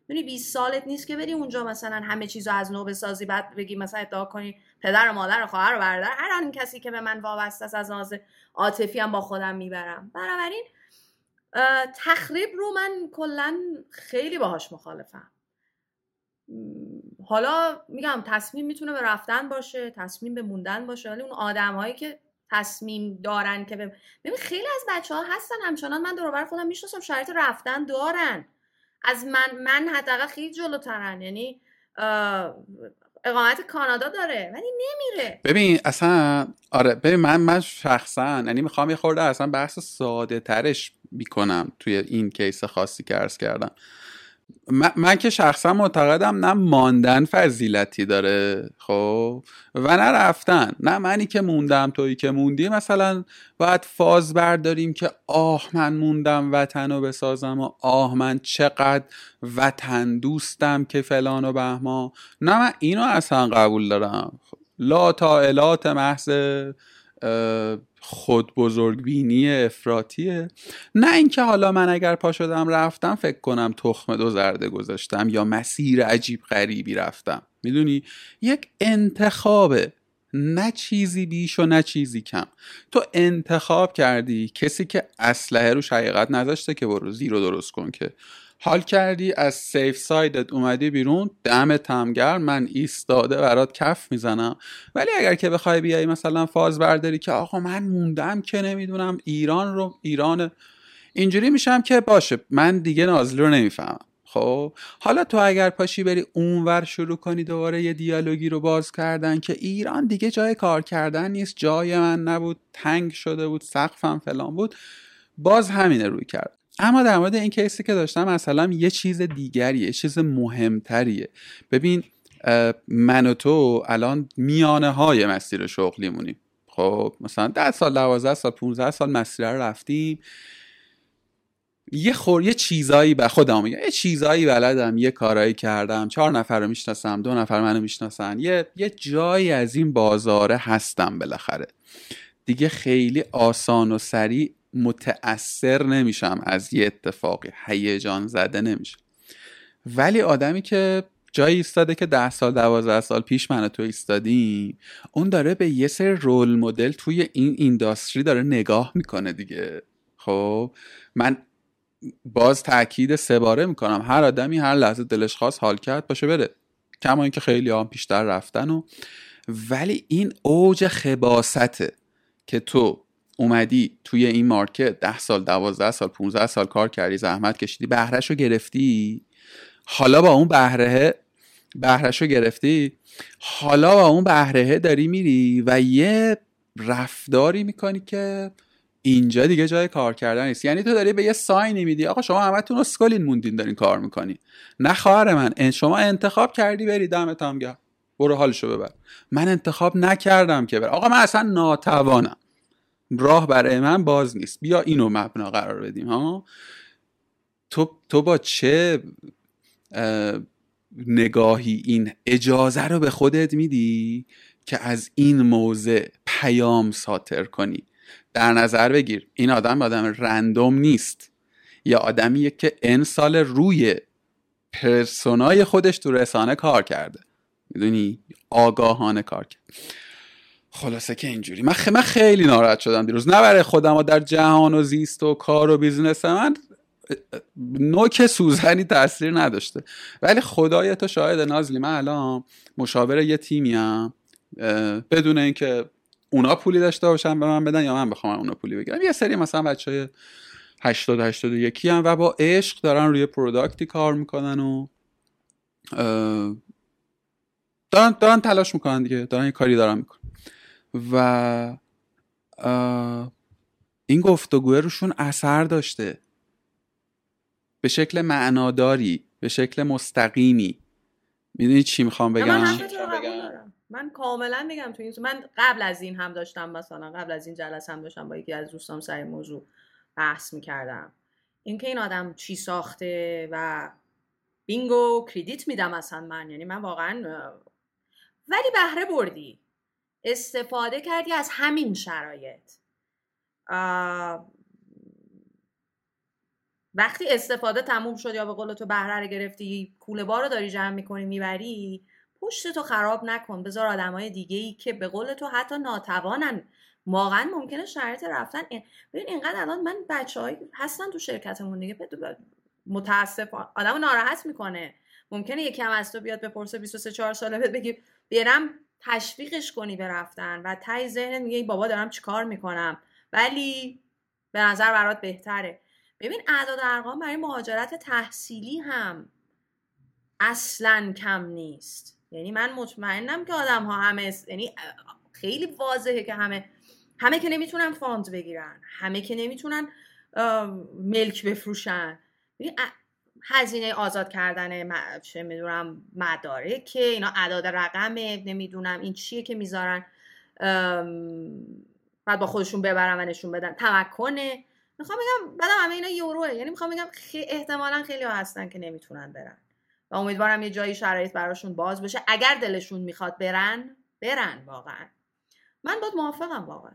می‌دونی 20 سالت نیست که بری اونجا مثلا همه چیزو از نو بسازی بعد بگی مثلا ادعا کنی پدر و مادر و خواهر و برادر هر آن کسی که به من وابسته است از ناز عاطفی هم با خودم می‌برم. بنابراین تخریب رو من کلا خیلی باهاش مخالفم. حالا میگم تصمیم می‌تونه به رفتن باشه تصمیم به موندن باشه ولی اون آدمهایی که تصمیم دارن که ببین خیلی از بچه ها هستن همچنان من دور خودم می‌شناسم شرایط رفتن دارن. از من من حداقل خیلی جلوترن یعنی اقامت کانادا داره ولی نمیره. ببین اصلا آره ببین من من شخصا یعنی می‌خوام یه خورده اصلا بحث ساده ترش می‌کنم توی این کیس خاصی که ارز کردم. من, که شخصا معتقدم نه ماندن فضیلتی داره خب؟ و نه رفتن نه منی که موندم تویی که موندی. مثلا باید فاز برداریم که آه من موندم وطن رو بسازم و آه من چقدر وطن دوستم که فلان و بهما. نه من اینو اصلا قبول دارم. لا الات محض خود بزرگبینی افراتیه نه اینکه حالا من اگر پا شدم رفتم فکر کنم تخم دو زرده گذاشتم یا مسیر عجیب غریبی رفتم. می‌دونی؟ یک انتخابه. نه چیزی بیش و نه چیزی کم. تو انتخاب کردی کسی که اسلحه رو حقیقت نذاشته که برو زیرو درست کن که حال کردی؟ از سیف سایدت اومدی بیرون؟ دم تمگر من ایستاده برات کف می‌زنم. ولی اگر که بخوای بیای مثلا فاز برداری که آقا من موندم که نمی‌دونم ایران رو ایران اینجوری میشم که باشه. من دیگه نازلی رو نمی‌فهمم. خب؟ حالا تو اگر پاشی بری اونور شروع کنی دوباره یه دیالوگی رو باز کردن که ایران دیگه جای کار کردن نیست جای من نبود تنگ شده بود سقفم فلان بود باز همینه روی کرد. اما در مورد این کیسی که داشتم مثلا یه چیز دیگریه یه چیز مهمتریه. ببین من و تو الان میانه های مسیر شغلیمونیم خب مثلا 10 سال 12 سال 15 سال مسیر رو رفتیم. یه خور یه چیزایی به خودم میگم. یه چیزایی بلدم یه کارایی کردم. چهار نفر رو می‌شناسم دو نفر منو می‌شناسن. یه یه جایی از این بازاره هستم بالاخره. دیگه خیلی آسان و سریع متأثر نمیشم از یه اتفاقی. هیجان زده نمیشم ولی آدمی که جایی ایستاده که ده سال دوازده سال پیش من تو ایستادیم اون داره به یه سری رول مدل توی این اینداستری داره نگاه می‌کنه دیگه. خب من باز تاکید سه باره می‌کنم. هر آدمی هر لحظه دلش خواست حال کرد باشه بره. کما اینکه خیلی هم پیشتر رفتن و ولی این اوج خباسته که تو اومدی توی این مارکت ده سال دوازده سال 15 سال کار کردی زحمت کشیدی بهرهش رو گرفتی؟ حالا با اون بهره بهرهش رو گرفتی؟ حالا با اون بهرهه داری میری و یه رفتاری می‌کنی که اینجا دیگه جای کار کردن نیست. یعنی تو داری به یه ساینی میدی. آقا شما همتون اسکلین موندین دارین کار می‌کنی. نه خواهر من شما انتخاب کردی بری دمت هم گرم برو حالشو ببر. من انتخاب نکردم که بر آقا من اصلا ناتوانم. راه برای من باز نیست. بیا اینو مبنا قرار بدیم ها؟ تو, تو با چه نگاهی این اجازه رو به خودت میدی که از این موضع پیام صادر کنی؟ در نظر بگیر این آدم آدم random نیست. یا آدمیه که n سال روی persona ی خودش تو رسانه کار کرده. می‌دونی؟ آگاهانه کار کرد. خلاصه که اینجوری. من, من خیلی ناراحت شدم دیروز. نه برای خودم و در جهان و زیست و کار و business من نوک سوزنی تاثیر نداشته. ولی خدای تو شاهد نازلی. من الان مشاور یه تیمیم بدون اینکه اونا پولی داشته باشن به من بدن یا من بخوام اونا پولی بگیرم. یه سری مثلا بچه های 80 81 هم و با عشق دارن روی پروداکتی کار می‌کنن و دارن, دارن تلاش می‌کنن دیگه. دارن یه کاری دارن می‌کنن. و این گفتگوه روشون اثر داشته. به شکل معناداری به شکل مستقیمی. می‌دونی چی می‌خوام بگم؟ من, من کاملا میگم تو این من قبل از این هم داشتم مثلا قبل از این جلسه هم داشتم با یکی از دوستان سر موضوع بحث می‌کردم. اینکه این آدم چی ساخته و بینگو کردیت میدم اصلا من. یعنی من واقعا ولی بهره بردی. استفاده کردی از همین شرایط. وقتی استفاده تموم شد یا به قول تو بهره رو گرفتی کوله رو داری جمع می‌کنی می‌بری پشت تو خراب نکن. بذار آدمای دیگه ای که به قول تو حتی ناتوانن واقعا ممکنه شرایط رفتن. ببین اینقدر الان من بچه هستن تو شرکتمون دیگه متاسف آدم ناراحت می‌کنه. ممکنه یکی هم از تو بیاد بپرسه 23 4 ساله بگی برم تشویقش کنی به رفتن و تای ذهنت میگه بابا دارم چیکار می‌کنم؟ ولی به نظر برات بهتره. ببین اعداد ارقام برای مهاجرت تحصیلی هم اصلا کم نیست. یعنی من مطمئنم که آدم ها همه یعنی خیلی واضحه که همه همه که نمی‌تونن فاند بگیرن همه که نمی‌تونن ملک بفروشن. هزینه آزاد کردن چه می‌دونم مدارک اینا اعداد رقمه نمی‌دونم این چیه که می‌ذارن. بعد با خودشون ببرن و نشون بدن. تمکنه می‌خوام بگم بعدم همه اینا یوروه. یعنی می‌خوام بگم خی... احتمالا خیلی ها هستن که نمی‌تونن برن. و امیدوارم یه جایی شرایط براشون باز بشه. اگر دلشون می‌خواد برن برن واقعا. من باید موافقم واقعا.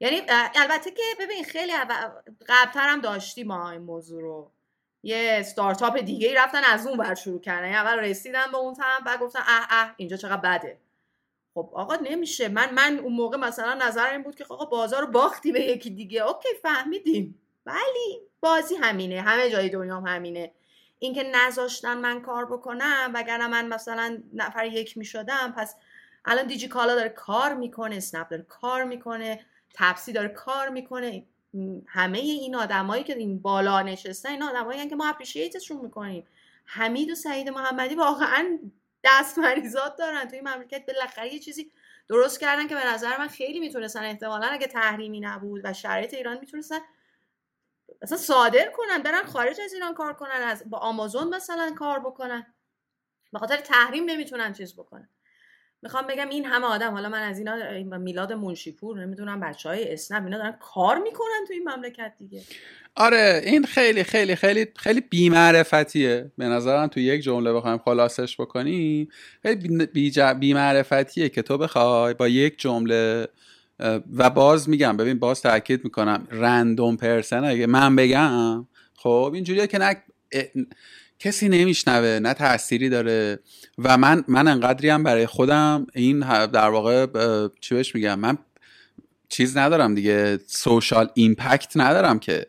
یعنی البته که ببین خیلی قبلتر هم داشتی ما این موضوع رو. یه استارتاپ دیگه ای رفتن از اون بر شروع کردن. یعنی اول رسیدن به اون طرف بعد گفتن اه اه اینجا چقدر بده. خب آقا نمیشه. من من اون موقع مثلا نظر این بود که آقا بازار باختی به یکی دیگه. اوکی فهمیدیم. ولی بازی همینه. همه جای دنیا هم همینه. اینکه نذاشتن من کار بکنم وگرنه من مثلا نفر یک می‌شدم پس الان دیجی کالا داره کار می‌کنه اسنپ داره کار می‌کنه تپسی داره کار می‌کنه. همه این آدمایی که این بالا نشستن این آدمایی که ما اپریشیتشون می‌کنیم. حمید و سعید محمدی واقعا دست مریضات دارن توی مملکت بالاخره یه چیزی درست کردن که به نظر من خیلی می‌تونستن احتمالا اگه تحریمی نبود و شرایط ایران می‌تونستن اصلا صادر کنن برن خارج از ایران کار کنن از با آمازون مثلا کار بکنن. به خاطر تحریم نمی‌تونن چیز بکنن. می‌خوام بگم این همه آدم حالا من از اینا میلاد منشیپور نمی‌دونم بچه های اسنپ اینا دارن کار می‌کنن تو این مملکت دیگه. آره این خیلی خیلی خیلی خیلی بیمعرفتیه. به نظرم تو یک جمله بخوایم خلاصش بکنیم خیلی بیمعرفتیه که تو بخوای با یک جمله و باز میگم ببین باز تاکید می‌کنم رندوم پرسن اگه من بگم خب اینجوریه که نه کسی نمیشنوه نه تأثیری داره و من من انقدری هم برای خودم این در واقع چی بهش میگم؟ من چیز ندارم دیگه سوشال ایمپکت ندارم که.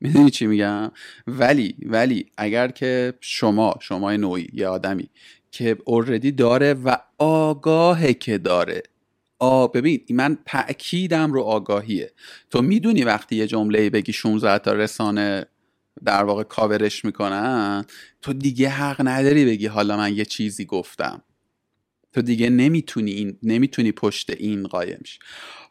می‌دونی چی میگم؟ ولی ولی اگر که شما شما نوعی یه آدمی که اوردی داره و آگاهه که داره. آ ببین من تأکیدم رو آگاهیه. تو می‌دونی وقتی یه جمله بگی 16 تا رسانه در واقع کاورش می‌کنن تو دیگه حق نداری بگی حالا من یه چیزی گفتم. تو دیگه نمی‌تونی این نمی‌تونی پشت این قایم شی.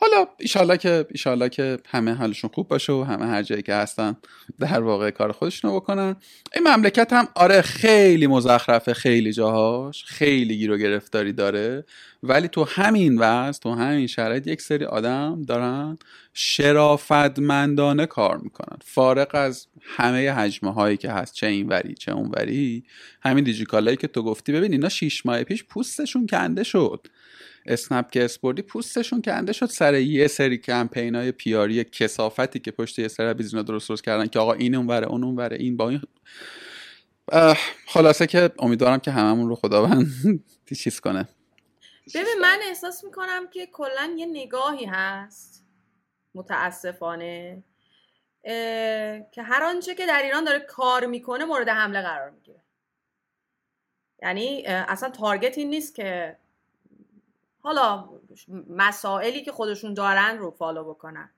حالا ایشالله که ایشالله که همه حالشون خوب باشه و همه هر جایی که هستن در واقع کار خودشونو بکنن. این مملکت هم آره خیلی مزخرفه خیلی جاهاش خیلی گیر و گرفتاری داره. ولی تو همین وضع تو همین شرایط یک سری آدم دارن شرافتمندانه کار می‌کنن. فارق از همه حجمه هایی که هست چه این وری چه اون وری همین دیجیکالایی که تو گفتی ببین اینا شیش ماه پیش پوستشون کنده شد. اسنپ که اسپوردی پوستشون کنده شد سر یه سری کمپین های پیاری کسافتی که پشت یه سری بیزینا درست درست کردن که آقا این اونوره اون اونوره این با این. خلاصه که امیدوارم که هممون رو خداوند [laughs] چیز کنه. ببین من احساس می‌کنم که کلا یه نگاهی هست. متاسفانه. که هر آنچه که در ایران داره کار می‌کنه مورد حمله قرار می‌گیره. یعنی اصلا تارگت این نیست که حالا مسائلی که خودشون دارن رو فالو بکنن.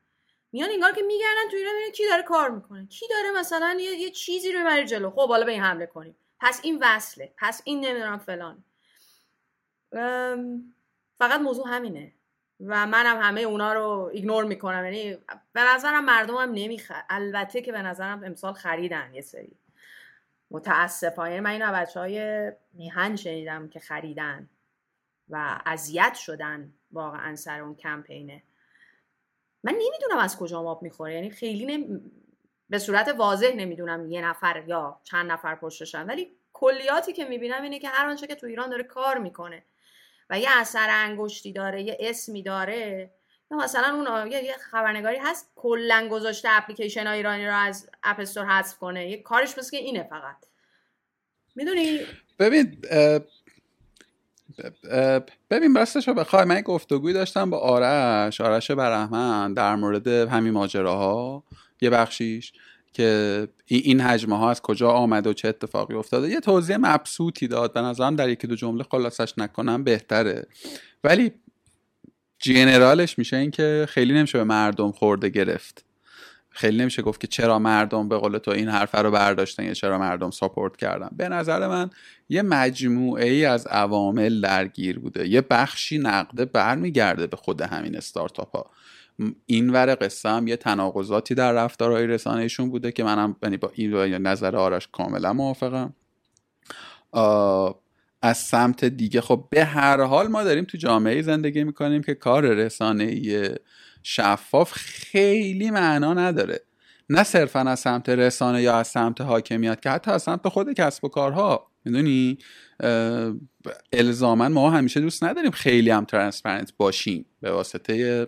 میان انگار که میگردن تو ایران کی داره کار می‌کنه؟ کی داره مثلا یه, یه چیزی رو بری جلو؟ خب حالا به این حمله کنیم. پس این وصله. پس این نمی‌دونم فلان. فقط موضوع همینه. و منم همه اونا رو ایگنور می‌کنم. یعنی به نظرم مردم هم نمیخر البته که به نظرم امسال خریدن یه سری. متاسفانه. من این بچه های میهن شنیدم که خریدن. و اذیت شدن واقعا سر اون کمپینه. من نمی‌دونم از کجا ماب می‌خوره. یعنی خیلی نمی... به صورت واضح نمی‌دونم یه نفر یا چند نفر پشتشن ولی کلیاتی که می‌بینم اینه که هر آنچه که تو ایران داره کار می‌کنه و یه اثر انگشتی داره یه اسمی داره یا مثلا اون یه خبرنگاری هست کلا گذاشته اپلیکیشن های ایرانی رو از اپ حذف کنه. یه کارش مثل که اینه فقط. می‌دونی؟ ببین ببین راستش رو بخوای من گفتگوی داشتم با آرش. آرش برحمن در مورد همین ماجراها. یه بخشیش که این حجمه ها از کجا آمده و چه اتفاقی افتاده. یه توضیح مبسوطی داد. به نظرم در یکی دو جمله خلاصش نکنم بهتره. ولی جنرالش میشه این که خیلی نمیشه به مردم خورده گرفت. خیلی نمیشه گفت که چرا مردم به قول تو این حرفه رو برداشتن یا چرا مردم ساپورت کردن. به نظر من یه مجموعه ای از عوامل درگیر بوده. یه بخشی نقده برمیگرده به خود همین استارتاپ ها این ور قصه هم یه تناقضاتی در رفتارهای رسانهشون بوده که منم یعنی با این نظر آرش کاملا موافقم. از سمت دیگه خب به هر حال ما داریم تو جامعه زندگی می‌کنیم که کار رسانه شفاف خیلی معنا نداره. نه صرفا از سمت رسانه یا از سمت حاکمیت که حتی از سمت خود کسب و کارها می‌دونی؟ الزاما ما همیشه دوست نداریم خیلی هم transparent باشیم به واسطه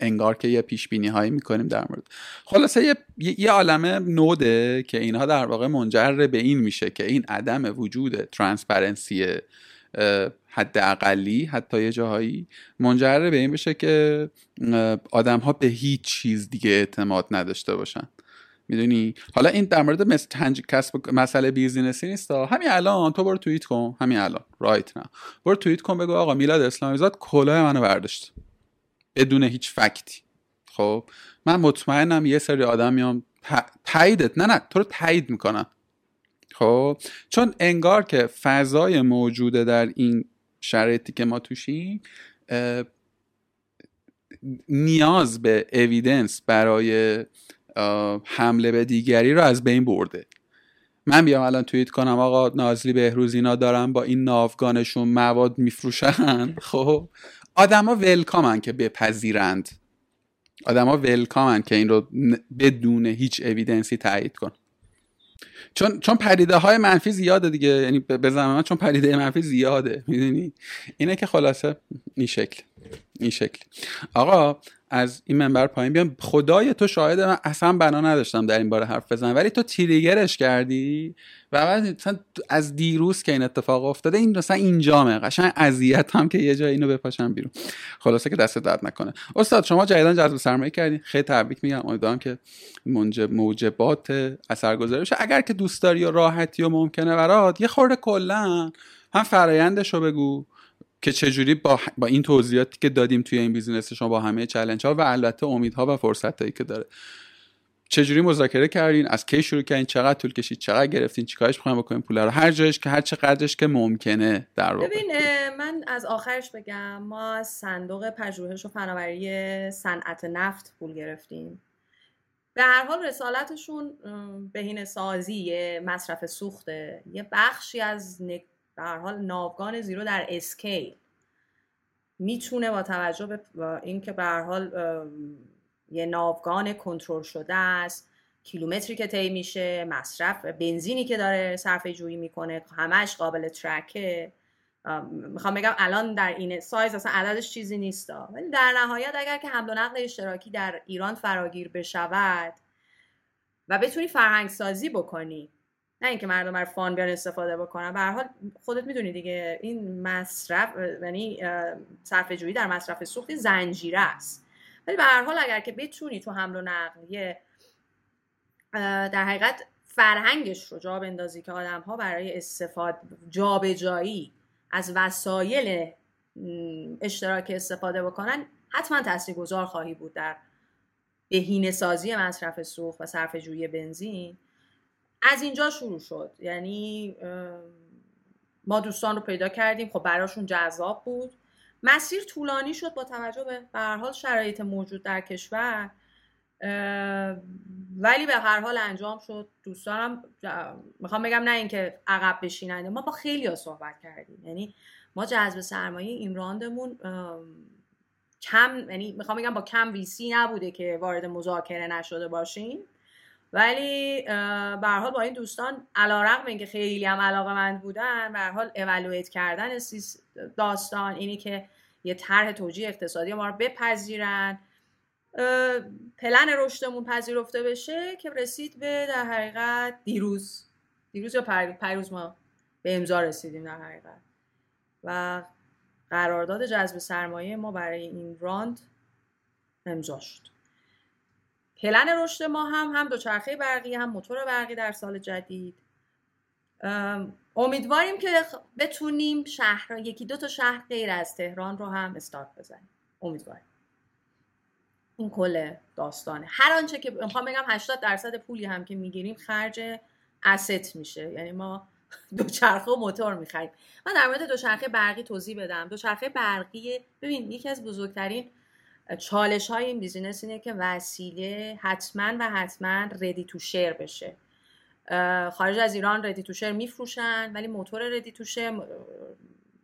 انگار که یه پیش بینی هایی می‌کنیم در مورد. خلاصه یه, یه عالمه node ه که اینها در واقع منجر به این میشه که این عدم وجود transparency حداقلی حتی یه جاهایی. منجر به این بشه که آدم ها به هیچ چیز دیگه اعتماد نداشته باشن. می‌دونی؟ حالا این در مورد کسب مسئله بیزینسی نیست همین الان تو برو توییت کن. همین الان. رایت نه برو توییت کن بگو آقا میلاد اسلامی زاد کلاه منو برداشت. بدون هیچ فکتی. خب؟ من مطمئنم یه سری آدم میام تاییدت نه نه تو رو تایید می‌کنن خب؟ چون انگار که فضای موجوده در این شرایطی که ما توشیم نیاز به اویدنس برای حمله به دیگری رو از بین برده. من بیام الان توییت کنم آقا نازلی بهروز اینا دارن با این ناوگانشون مواد میفروشن. [laughs] خب؟ آدما ولکامن که بپذیرند. آدما ولکامن که این رو بدون هیچ اویدنسی تایید کن. چون چون پدیده های منفی زیاده دیگه. یعنی به من چون پدیده منفی زیاده. می‌دونی؟ اینه که خلاصه این شکل. این شکل. آقا از این منبر پایین بیام. خدای تو شاهد من. اصلا بنا نداشتم در این باره حرف بزنم. ولی تو تریگرش کردی و بعد از دیروز که این اتفاق افتاده این مثلا اینجامه قشنگ اذیت هم که یه جای اینو بپاشم بیرون. خلاصه که دست درد نکنه. استاد شما جدیدا جذب سرمایه کردین. خیلی تبریک میگم. امیدوارم که موجبات اثرگذاری بشه اگر که دوست داری و راحتی و ممکنه برات یه خورده کلا هم فرایندش رو بگو. که چجوری با, با این توضیحاتی که دادیم توی این business شما با همه challenge ها و البته امیدها و فرصت هایی که داره. چجوری مذاکره کردین؟ از کی شروع کردین؟ چقدر طول کشید؟ چقدر گرفتین؟ چیکارش می‌خوایم بکنین پول رو هر جایش که هر چقدرش که ممکنه در واقع. ببین من از آخرش بگم ما صندوق پژوهش و فناوری صنعت نفت پول گرفتیم. به هر حال رسالتشون بهینه سازی مصرف سوخته. یه بخشی از هر حال ناوگان زیرو در اسکیل می‌تونه با توجه به اینکه به هر حال یه ناوگان کنترل شده است کیلومتری که طی میشه مصرف بنزینی که داره صرفه جویی می‌کنه همش قابل ترکه. می‌خوام بگم الان در این سایز اصلا عددش چیزی نیست ولی در نهایت اگر که حمل و نقل اشتراکی در ایران فراگیر بشود و بتونی فرهنگ سازی بکنی نه اینکه مردم بر فان بیان استفاده بکنن. به حال خودت می‌دونی دیگه این مصرف یعنی صرفه جویی در مصرف سوختی زنجیره است. ولی به هر حال اگر که بتونی تو حمل و نقل یه در حقیقت فرهنگش رو جا بندازی که آدم ها برای استفاده جابجایی از وسایل اشتراک استفاده بکنن حتما تاثیرگذار خواهی بود در بهینه سازی مصرف سوخت و صرف جویی بنزین. از اینجا شروع شد. یعنی ما دوستان رو پیدا کردیم. خب براشون جذاب بود. مسیر طولانی شد با توجه به هر حال شرایط موجود در کشور. ولی به هر حال انجام شد. دوستانم می‌خوام بگم نه اینکه عقب بشینند ما با خیلی ها صحبت کردیم. یعنی ما جذب سرمایه این راندمون کم یعنی می‌خوام بگم با کم ویسی نبوده که وارد مذاکره نشده باشیم. ولی به حال با این دوستان علیرغم اینکه خیلی هم علاقه مند بودن به حال اولویت کردن داستان اینی که یه طرح توجیه اقتصادی ما رو بپذیرن. پلن رشدمون پذیرفته بشه که رسید به در حقیقت دیروز. دیروز یا پیروز ما به امضا رسیدیم در حقیقت. و قرارداد جذب سرمایه ما برای این راند امضا شد. پلن رشد ما هم هم دوچرخه برقی هم موتور برقی در سال جدید. امیدواریم که بتونیم شهر یکی دو تا شهر غیر از تهران رو هم استارت بزنیم. امیدواریم. این کل داستانه. هر آنچه که می‌خوام بگم 80 درصد پولی هم که می‌گیریم خرج asset میشه. یعنی ما [laughs] دوچرخه و موتور می‌خریم. من در مورد دوچرخه برقی توضیح بدم. دوچرخه برقی ببین یکی از بزرگترین چالش های این business اینه که وسیله حتما و حتما ready to share بشه. خارج از ایران ready to share میفروشن ولی موتور ready to share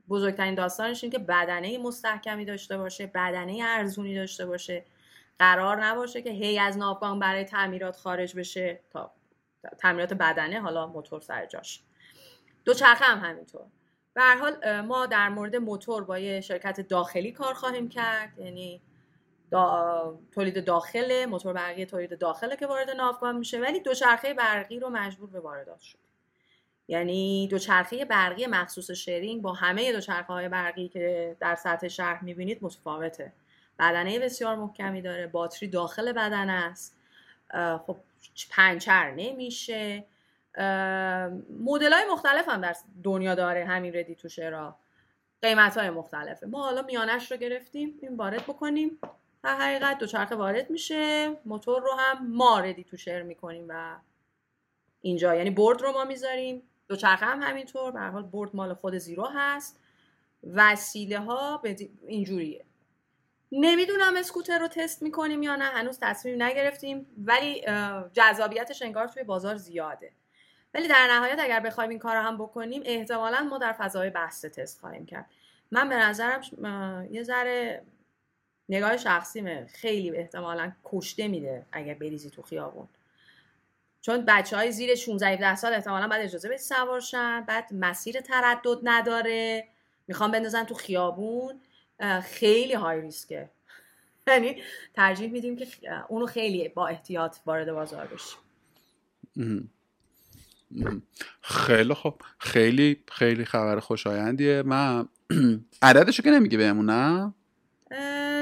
بزرگترین داستانش این که بدنه مستحکمی داشته باشه بدنه ارزونی داشته باشه. قرار نباشه که هی از ناوگان برای تعمیرات خارج بشه تا تعمیرات بدنه حالا موتور سر جاش. دوچرخه هم همینطور. به حال ما در مورد موتور با یه شرکت داخلی کار خواهیم کرد یعنی تولید داخل موتور برقی تولید داخله که وارد ناوگان میشه ولی دوچرخه برقی رو مجبور به واردات شد. یعنی دوچرخه برقی مخصوص شیرینگ با همه دوچرخه های برقی که در سطح شهر می‌بینید متفاوته. بدنه بسیار محکمی داره باتری داخل بدنه است. خب پنچر نمیشه. مدل های مختلف هم در دنیا داره همین ردی تو را قیمت های مختلفه. ما حالا میانش رو گرفتیم این وارد بکنیم. در حقیقت دوچرخه وارد میشه. موتور رو هم ما ردی تو شیر می‌کنیم و اینجا. یعنی برد رو ما می‌ذاریم. دوچرخه هم همینطور. به حال برد مال خود زیرو هست. وسیله ها اینجوریه. نمی‌دونم اسکوتر رو تست می‌کنیم یا نه. هنوز تصمیم نگرفتیم. ولی جذابیتش انگار توی بازار زیاده. ولی در نهایت اگر بخوایم این کار رو هم بکنیم احتمالا ما در فضای بحث تست خواهیم کرد. من به نظرم یه ذره نگاه شخصیمه. خیلی احتمالا کشته میده اگر بریزی تو خیابون. چون بچه های زیر 16 17 سال احتمالا بعد اجازه بدی سوارشن بعد مسیر تردد نداره. می‌خوام بندازن تو خیابون. خیلی های ریسکه. [laughs] یعنی ترجیح میدیم که اونو خیلی با احتیاط وارد بازار بشیم. خیلی خوب خیلی خیلی خبر خوشایندیه. من [clears throat] عددشو که نمیگه بهمون نه؟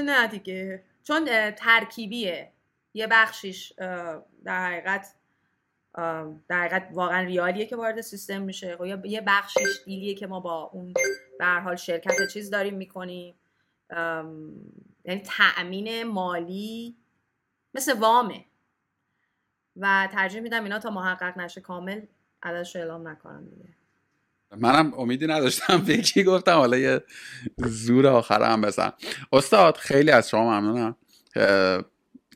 نه دیگه. چون ترکیبیه. یه بخشیش در حقیقت در حقیقت واقعا ریالیه که وارد سیستم میشه. خب، یا یه بخشیش دیلیه که ما با اون به حال شرکت چیز داریم می‌کنیم. یعنی تأمین مالی مثل وامه. و ترجیح میدم اینا تا محقق نشه. کامل عددش اعلام نکنم دیگه. منم امیدی نداشتم. [laughs] به گفتم حالا یه زور آخر هم بزن. استاد خیلی از شما ممنونم.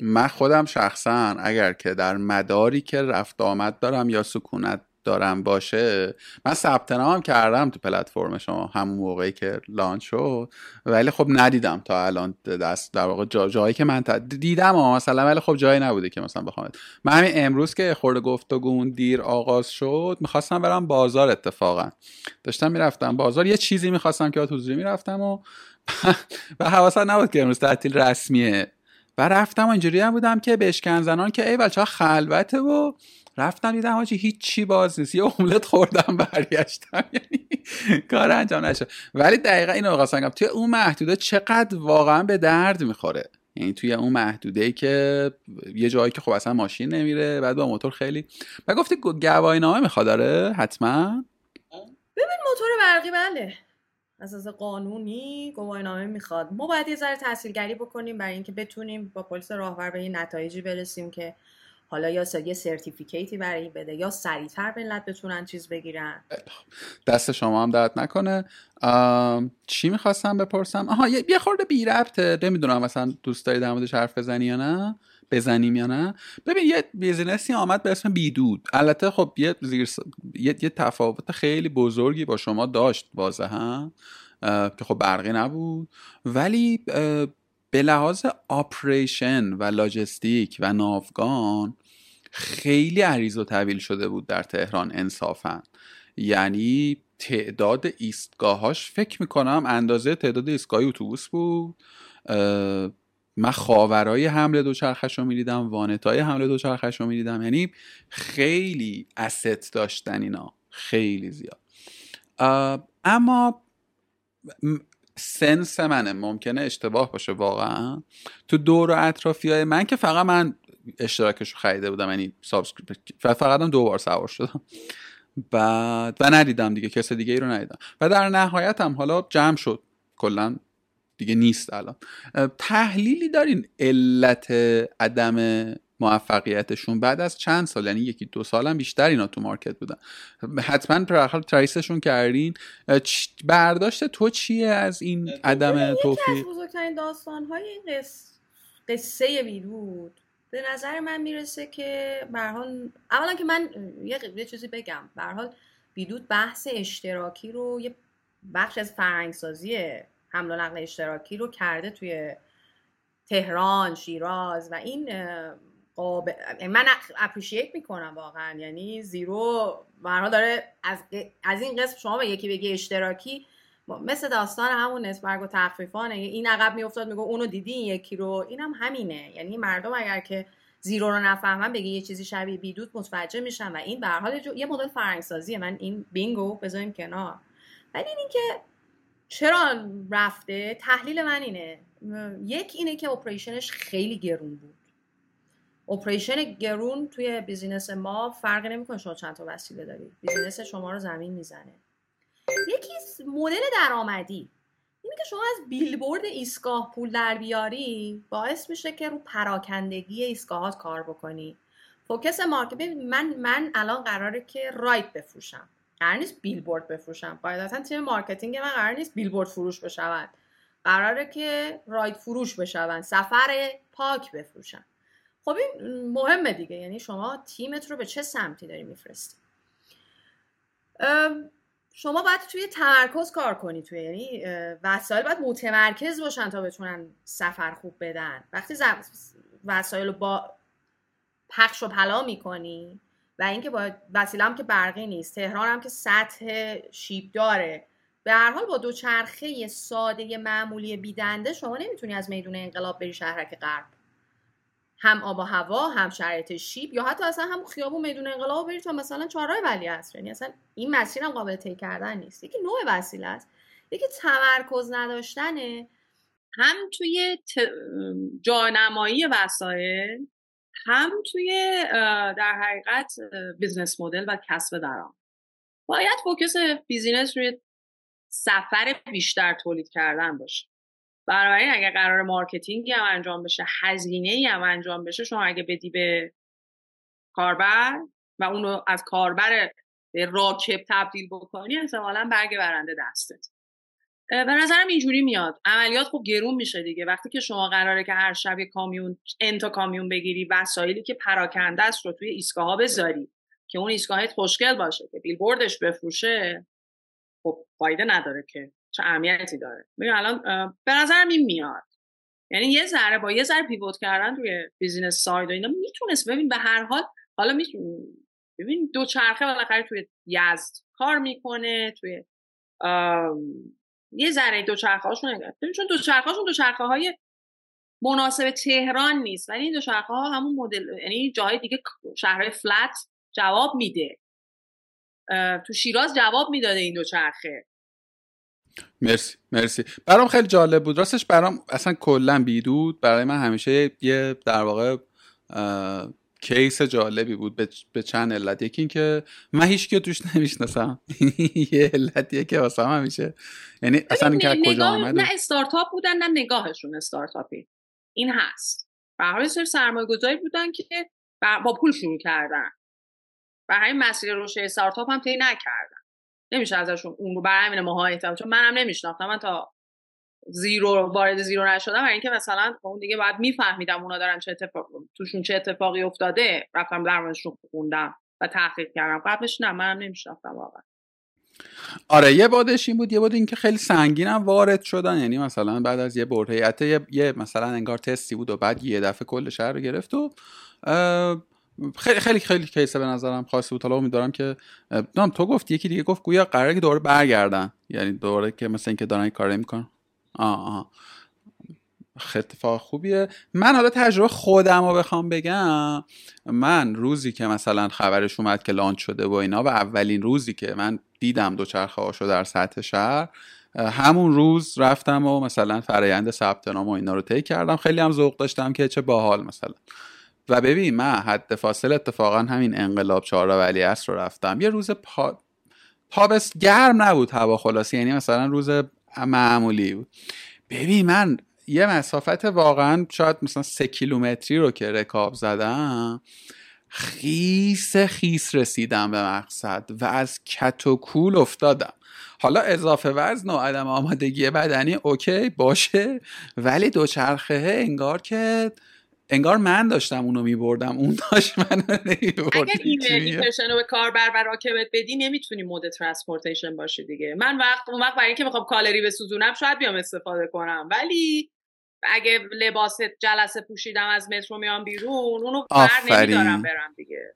من خودم شخصا اگر که در مداری که رفت آمد دارم یا سکونت دارم باشه من ثبت نام کردم تو پلتفرم شما همون موقعی که لانچ شد ولی خب ندیدم تا الان دست در واقع جا جایی که من دیدم ها مثلا ولی خب جایی نبوده که مثلا بخوام. من همین امروز که خورده گفتگون دیر آغاز شد می‌خواستم برم بازار اتفاقا. داشتم می‌رفتم بازار یه چیزی می‌خواستم که حضوری می‌رفتم و [laughs] و حواسم نبود که امروز تعطیل رسمیه. و رفتم اینجوری هم بودم که به اشکن زنان که ای بچه خلوته و رفتم دیدم حاجی هیچی باز نیست. یه املت خوردم برگشتم. [laughs] یعنی کار انجام نشد. ولی دقیقا اینو می‌خواستم بگم. توی اون محدوده چقدر واقعا به درد می‌خوره؟ یعنی توی اون محدوده ای که یه جایی که خب اصلا ماشین نمیره بعد با موتور خیلی. و گفتی گواهی نامه می‌خواد داره حتما. ببین موتور برقی بله. اساس قانونی گواهینامه می‌خواد. ما باید یه ذره تحصیلگری بکنیم برای اینکه بتونیم با پلیس راهور به این نتایجی برسیم که حالا یا یه سرتیفیکیتی برای بده یا سریعتر ملت بتونن چیز بگیرن. دست شما هم درد نکنه. چی می‌خواستم بپرسم؟ آها یه خورده بی ربطه. نمی‌دونم مثلا دوست داری در موردش حرف بزنی یا نه؟ بزنیم یا نه؟ ببین یه business ی آمد به اسم بیدود. البته خب یه, زیر... یه... یه تفاوت خیلی بزرگی با شما داشت واضحا که خب برقی نبود. ولی به لحاظ operation و لاجستیک و ناوگان خیلی عریض و طویل شده بود در تهران انصافا. یعنی تعداد ایستگاهاش فکر می‌کنم اندازه تعداد ایستگاه اتوبوس بود. من خاورای حمله دوچرخش رو می‌دیدم وانتای حمله دوچرخش رو می‌دیدم. یعنی خیلی اسست داشتن اینا. خیلی زیاد. اما سنس منه. ممکنه اشتباه باشه واقعا. تو دور و اطرافی های من که فقط من اشتراکش رو خریده بودم یعنی فقط هم دو بار سوار شدم. بعد و ندیدم دیگه کس دیگه ای رو ندیدم. و در نهایت هم حالا جمع شد. کلا دیگه نیست الان. تحلیلی دارین علت عدم موفقیتشون بعد از چند سال یعنی یکی دو سال هم بیشتر اینا تو مارکت بودن. حتما پرخال تریسشون کردین. برداشت تو چیه از این عدم توفیق یکی از بزرگترین داستان های این قصه ویرود به نظر من می‌رسه که برحال اولا که من یه, چیزی بگم. برحال بیدود بحث اشتراکی رو یه بخش از فرهنگسازی حمل و نقل اشتراکی رو کرده توی تهران شیراز و این قابل من اپریشیت می‌کنم واقعا. یعنی زیرو برها داره از, از این قسم شما به یکی بگی اشتراکی مثل داستان همون نسبرگ و تخفیفانه. این عقب میافتاد میگه اونو دیدی این یکی رو؟ اینم هم همینه. یعنی مردم اگر که زیرو رو نفهمن بگی یه چیزی شبیه بیدود متوجه میشن و این به حال یه مدل فرهنگسازیه. من این بینگو بذاریم کنار. ولی اینکه چرا رفته؟ تحلیل من اینه. یک اینه که operation ش خیلی گرون بود. operation گرون توی business ما فرق نمی‌کنه شما چند تا وسیله دارید business شما رو زمین می‌زنه. یکی مدل درآمدی. اینه که شما از بیلبورد ایستگاه پول در بیاری باعث میشه که رو پراکندگی ایستگاهات کار بکنی. focus market من من الان قراره که ride بفروشم. قرار نیست بیلبورد بفروشم. قاعدتا تیم marketing من قرار نیست بیلبورد فروش بشود. قراره که ride فروش بشون. سفر پاک بفروشم. خب این مهمه دیگه یعنی شما تیمت رو به چه سمتی داری میفرستی؟ شما باید توی تمرکز کار کنی توی یعنی وسایل باید متمرکز باشن تا بتونن سفر خوب بدن. وقتی وسایل رو با پخش و پلا می‌کنی و اینکه با وسیله هم که برقی نیست تهران هم که سطح شیب داره به هر حال با دوچرخه ساده معمولی بیدنده شما نمی‌تونی از میدون انقلاب بری شهرک غرب هم آب و هوا هم شرایط شیب یا حتی اصلا هم خیابون میدون انقلاب برید تا مثلا چهارراه ولی هست. یعنی اصلا این مسیر هم قابل طی کردن نیست. یکی نوع وسیله است. یکی تمرکز نداشتنه. هم توی ت... جانمایی وسایل هم توی در حقیقت business model و کسب درآمد. باید focus business روی سفر بیشتر تولید کردن باشه. بنابراین اگر قرار marketing ی هم انجام بشه هزینه ای هم انجام بشه شما اگه بدی به کاربر و اونو از کاربر به راکب تبدیل بکنی احتمالا برگ برنده دستت. به نظرم اینجوری میاد. عملیات خب گرون میشه دیگه. وقتی که شما قراره که هر شب یه کامیون n تا کامیون بگیری وسایلی که پراکنده است رو توی ایستگاه بذاری که اون ایستگاهت خوشگل باشه که بیلبوردش بفروشه خب فایده نداره که. چه اهمیتی داره. ببین الان به نظرم این میاد. یعنی یه ذره با یه ذره pivot کردن روی business side و اینا می‌تونست. ببین به هر حال حالا می‌تونه ببین دو چرخه بالاخره توی یزد کار می‌کنه توی یه ذره دو چرخه هاشون چون دو چرخه هاشون دو چرخه های مناسب تهران نیست. ولی این دو چرخه ها همون مدل یعنی جای دیگه شهرهای فلت جواب میده. تو شیراز جواب می‌داده این دو چرخه. مرسی مرسی. برام خیلی جالب بود. راستش برام اصلا کلا بیدود. برای من همیشه یه در واقع کیس جالبی بود به چند علت. یکی اینکه من هیچ که توش نمی‌شناسم. [laughs] یه علتیه که واسه هم همیشه یعنی اصلا این که کجا آمده نه استارتاپ بودن نه نگاهشون استارتاپی. این هست. برای سر سرمایه گذاری بودن که با پول شروع کردن. و همین مسیر رشد استارتاپ هم طی نکردن. نمیشه ازشون اون رو برای همین ماها چون منم نمیشناختم. من تا زیرو وارد زیرو نشدم. برای اینکه مثلا اون دیگه باید میفهمیدم اونا دارن چه اتفاق توشون چه اتفاقی افتاده. رفتم درمانشون خوندم و تحقیق کردم. قبلش نه منم نمیشناختم واقعا. آره یه بادش این بود یه بود اینکه خیلی سنگین هم وارد شدن. یعنی مثلا بعد از یه یه،, یه مثلا انگار تستی بود و بعد یه دفعه کل شهر رو گرفت و خیلی خیلی خیلی کیسه به نظرم خاصی بود. حالا امیدوارم که نام تو گفت یکی دیگه گفت گویا قراره که دوره برگردن. یعنی دوره که مثلا اینکه دارن کار می‌کنن آه آه. اتفاق خوبیه. من حالا تجربه خودم رو بخوام بگم من روزی که مثلا خبرش اومد که لانچ شده و اینا و اولین روزی که من دیدم دوچرخه هاشو در سطح شهر همون روز رفتم و مثلا فرایند ثبت نام و اینا رو طی کردم. خیلی هم ذوق داشتم که چه باحال مثلا. و ببین من حد فاصل اتفاقا همین انقلاب چهار ولی رو رفتم. یه روز پا... تابست گرم نبود هوا خلاصی یعنی مثلا روز معمولی بود. ببین من یه مسافت واقعا شاید مثلا سه کیلومتری رو که رکاب زدم خیس خیس رسیدم به مقصد و از کت و کول افتادم. حالا اضافه وزن و عدم آمادگی بدنی اوکی باشه ولی دوچرخه انگار که انگار من داشتم اونو میبردم. اون داشت منو نمی‌برد اگر این به کاربر و راکبت بدی نمی‌تونی mode transportation باشه دیگه. من وقت اون وقت برای اینکه بخوام کالری بسوزونم شاید بیام استفاده کنم. ولی اگه لباس جلسه پوشیدم از مترو میام بیرون اونو بر نمیدارم برم دیگه.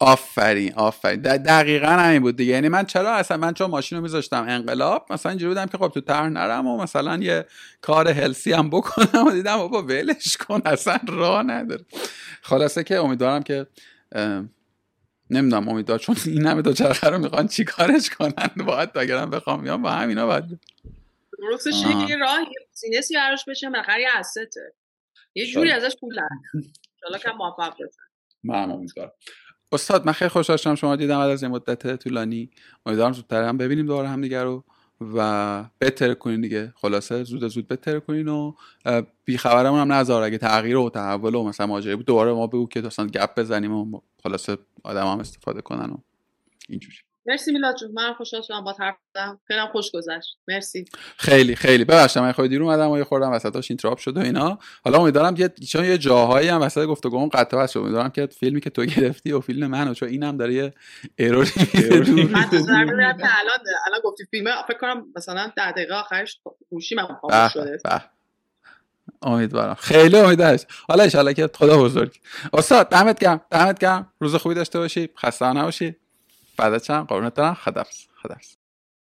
آفرین آفرین. دقیقا همین بود دیگه. یعنی من چرا اصلا من چون ماشین رو میذاشتم انقلاب مثلا اینجوری بودم که خب تو تر نرم و مثلا یه کار healthy هم بکنم و دیدم بابا ولش کن اصلا راه نداره. خلاصه که امیدوارم که نمی‌دونم امیدوار چون این همه دو چرخه رو می‌خوان چیکارش کنن باید اگرم بخوام میام با همینا باید درستش یه راه بیزینسی براش بشه یه استه یه جوری ازش پول در ان که موفق بشه من امیدوارم. استاد من خیلی خوشحال شدم. شما دیدم بعد از این مدت طولانی. امیدوارم زودتر هم ببینیم دوباره هم دیگه رو و بهتر کنین دیگه. خلاصه زود زود بهتر کنین و بی خبرمون هم نذار. اگه تغییر و تحول و مثلا ماجرا بود دوباره ما بگو که اصلا گپ بزنیم و خلاصه آدم هم استفاده کنن و اینجوری. مرسی میلاد جون من خوشحال شدم باهات حرف زدم خیلی خوش گذشت. مرسی. خیلی خیلی. ببخشید من خود دیر اومدم و یه خوردم وسطاش interrupt شد و اینا. حالا امیدوارم که چون یه جاهایی هم وسط گفتگوم قطع واسه امیدوارم که فیلمی که تو گرفتی و فیلم منو چون اینم داره یه error ی من الان الان گفتی فیلم فکر کنم مثلا 10 دقیقه آخرش گوشیمم خاموش شده. امیدوارم. خیلی امیدوارم. حالا ان که خدا بزرگ. استاد دمت گرم دمت گرم. روز خوبی داشته باشی. خسته نباشی. بعد چند قربونت دارم خدافظ. خدافظ.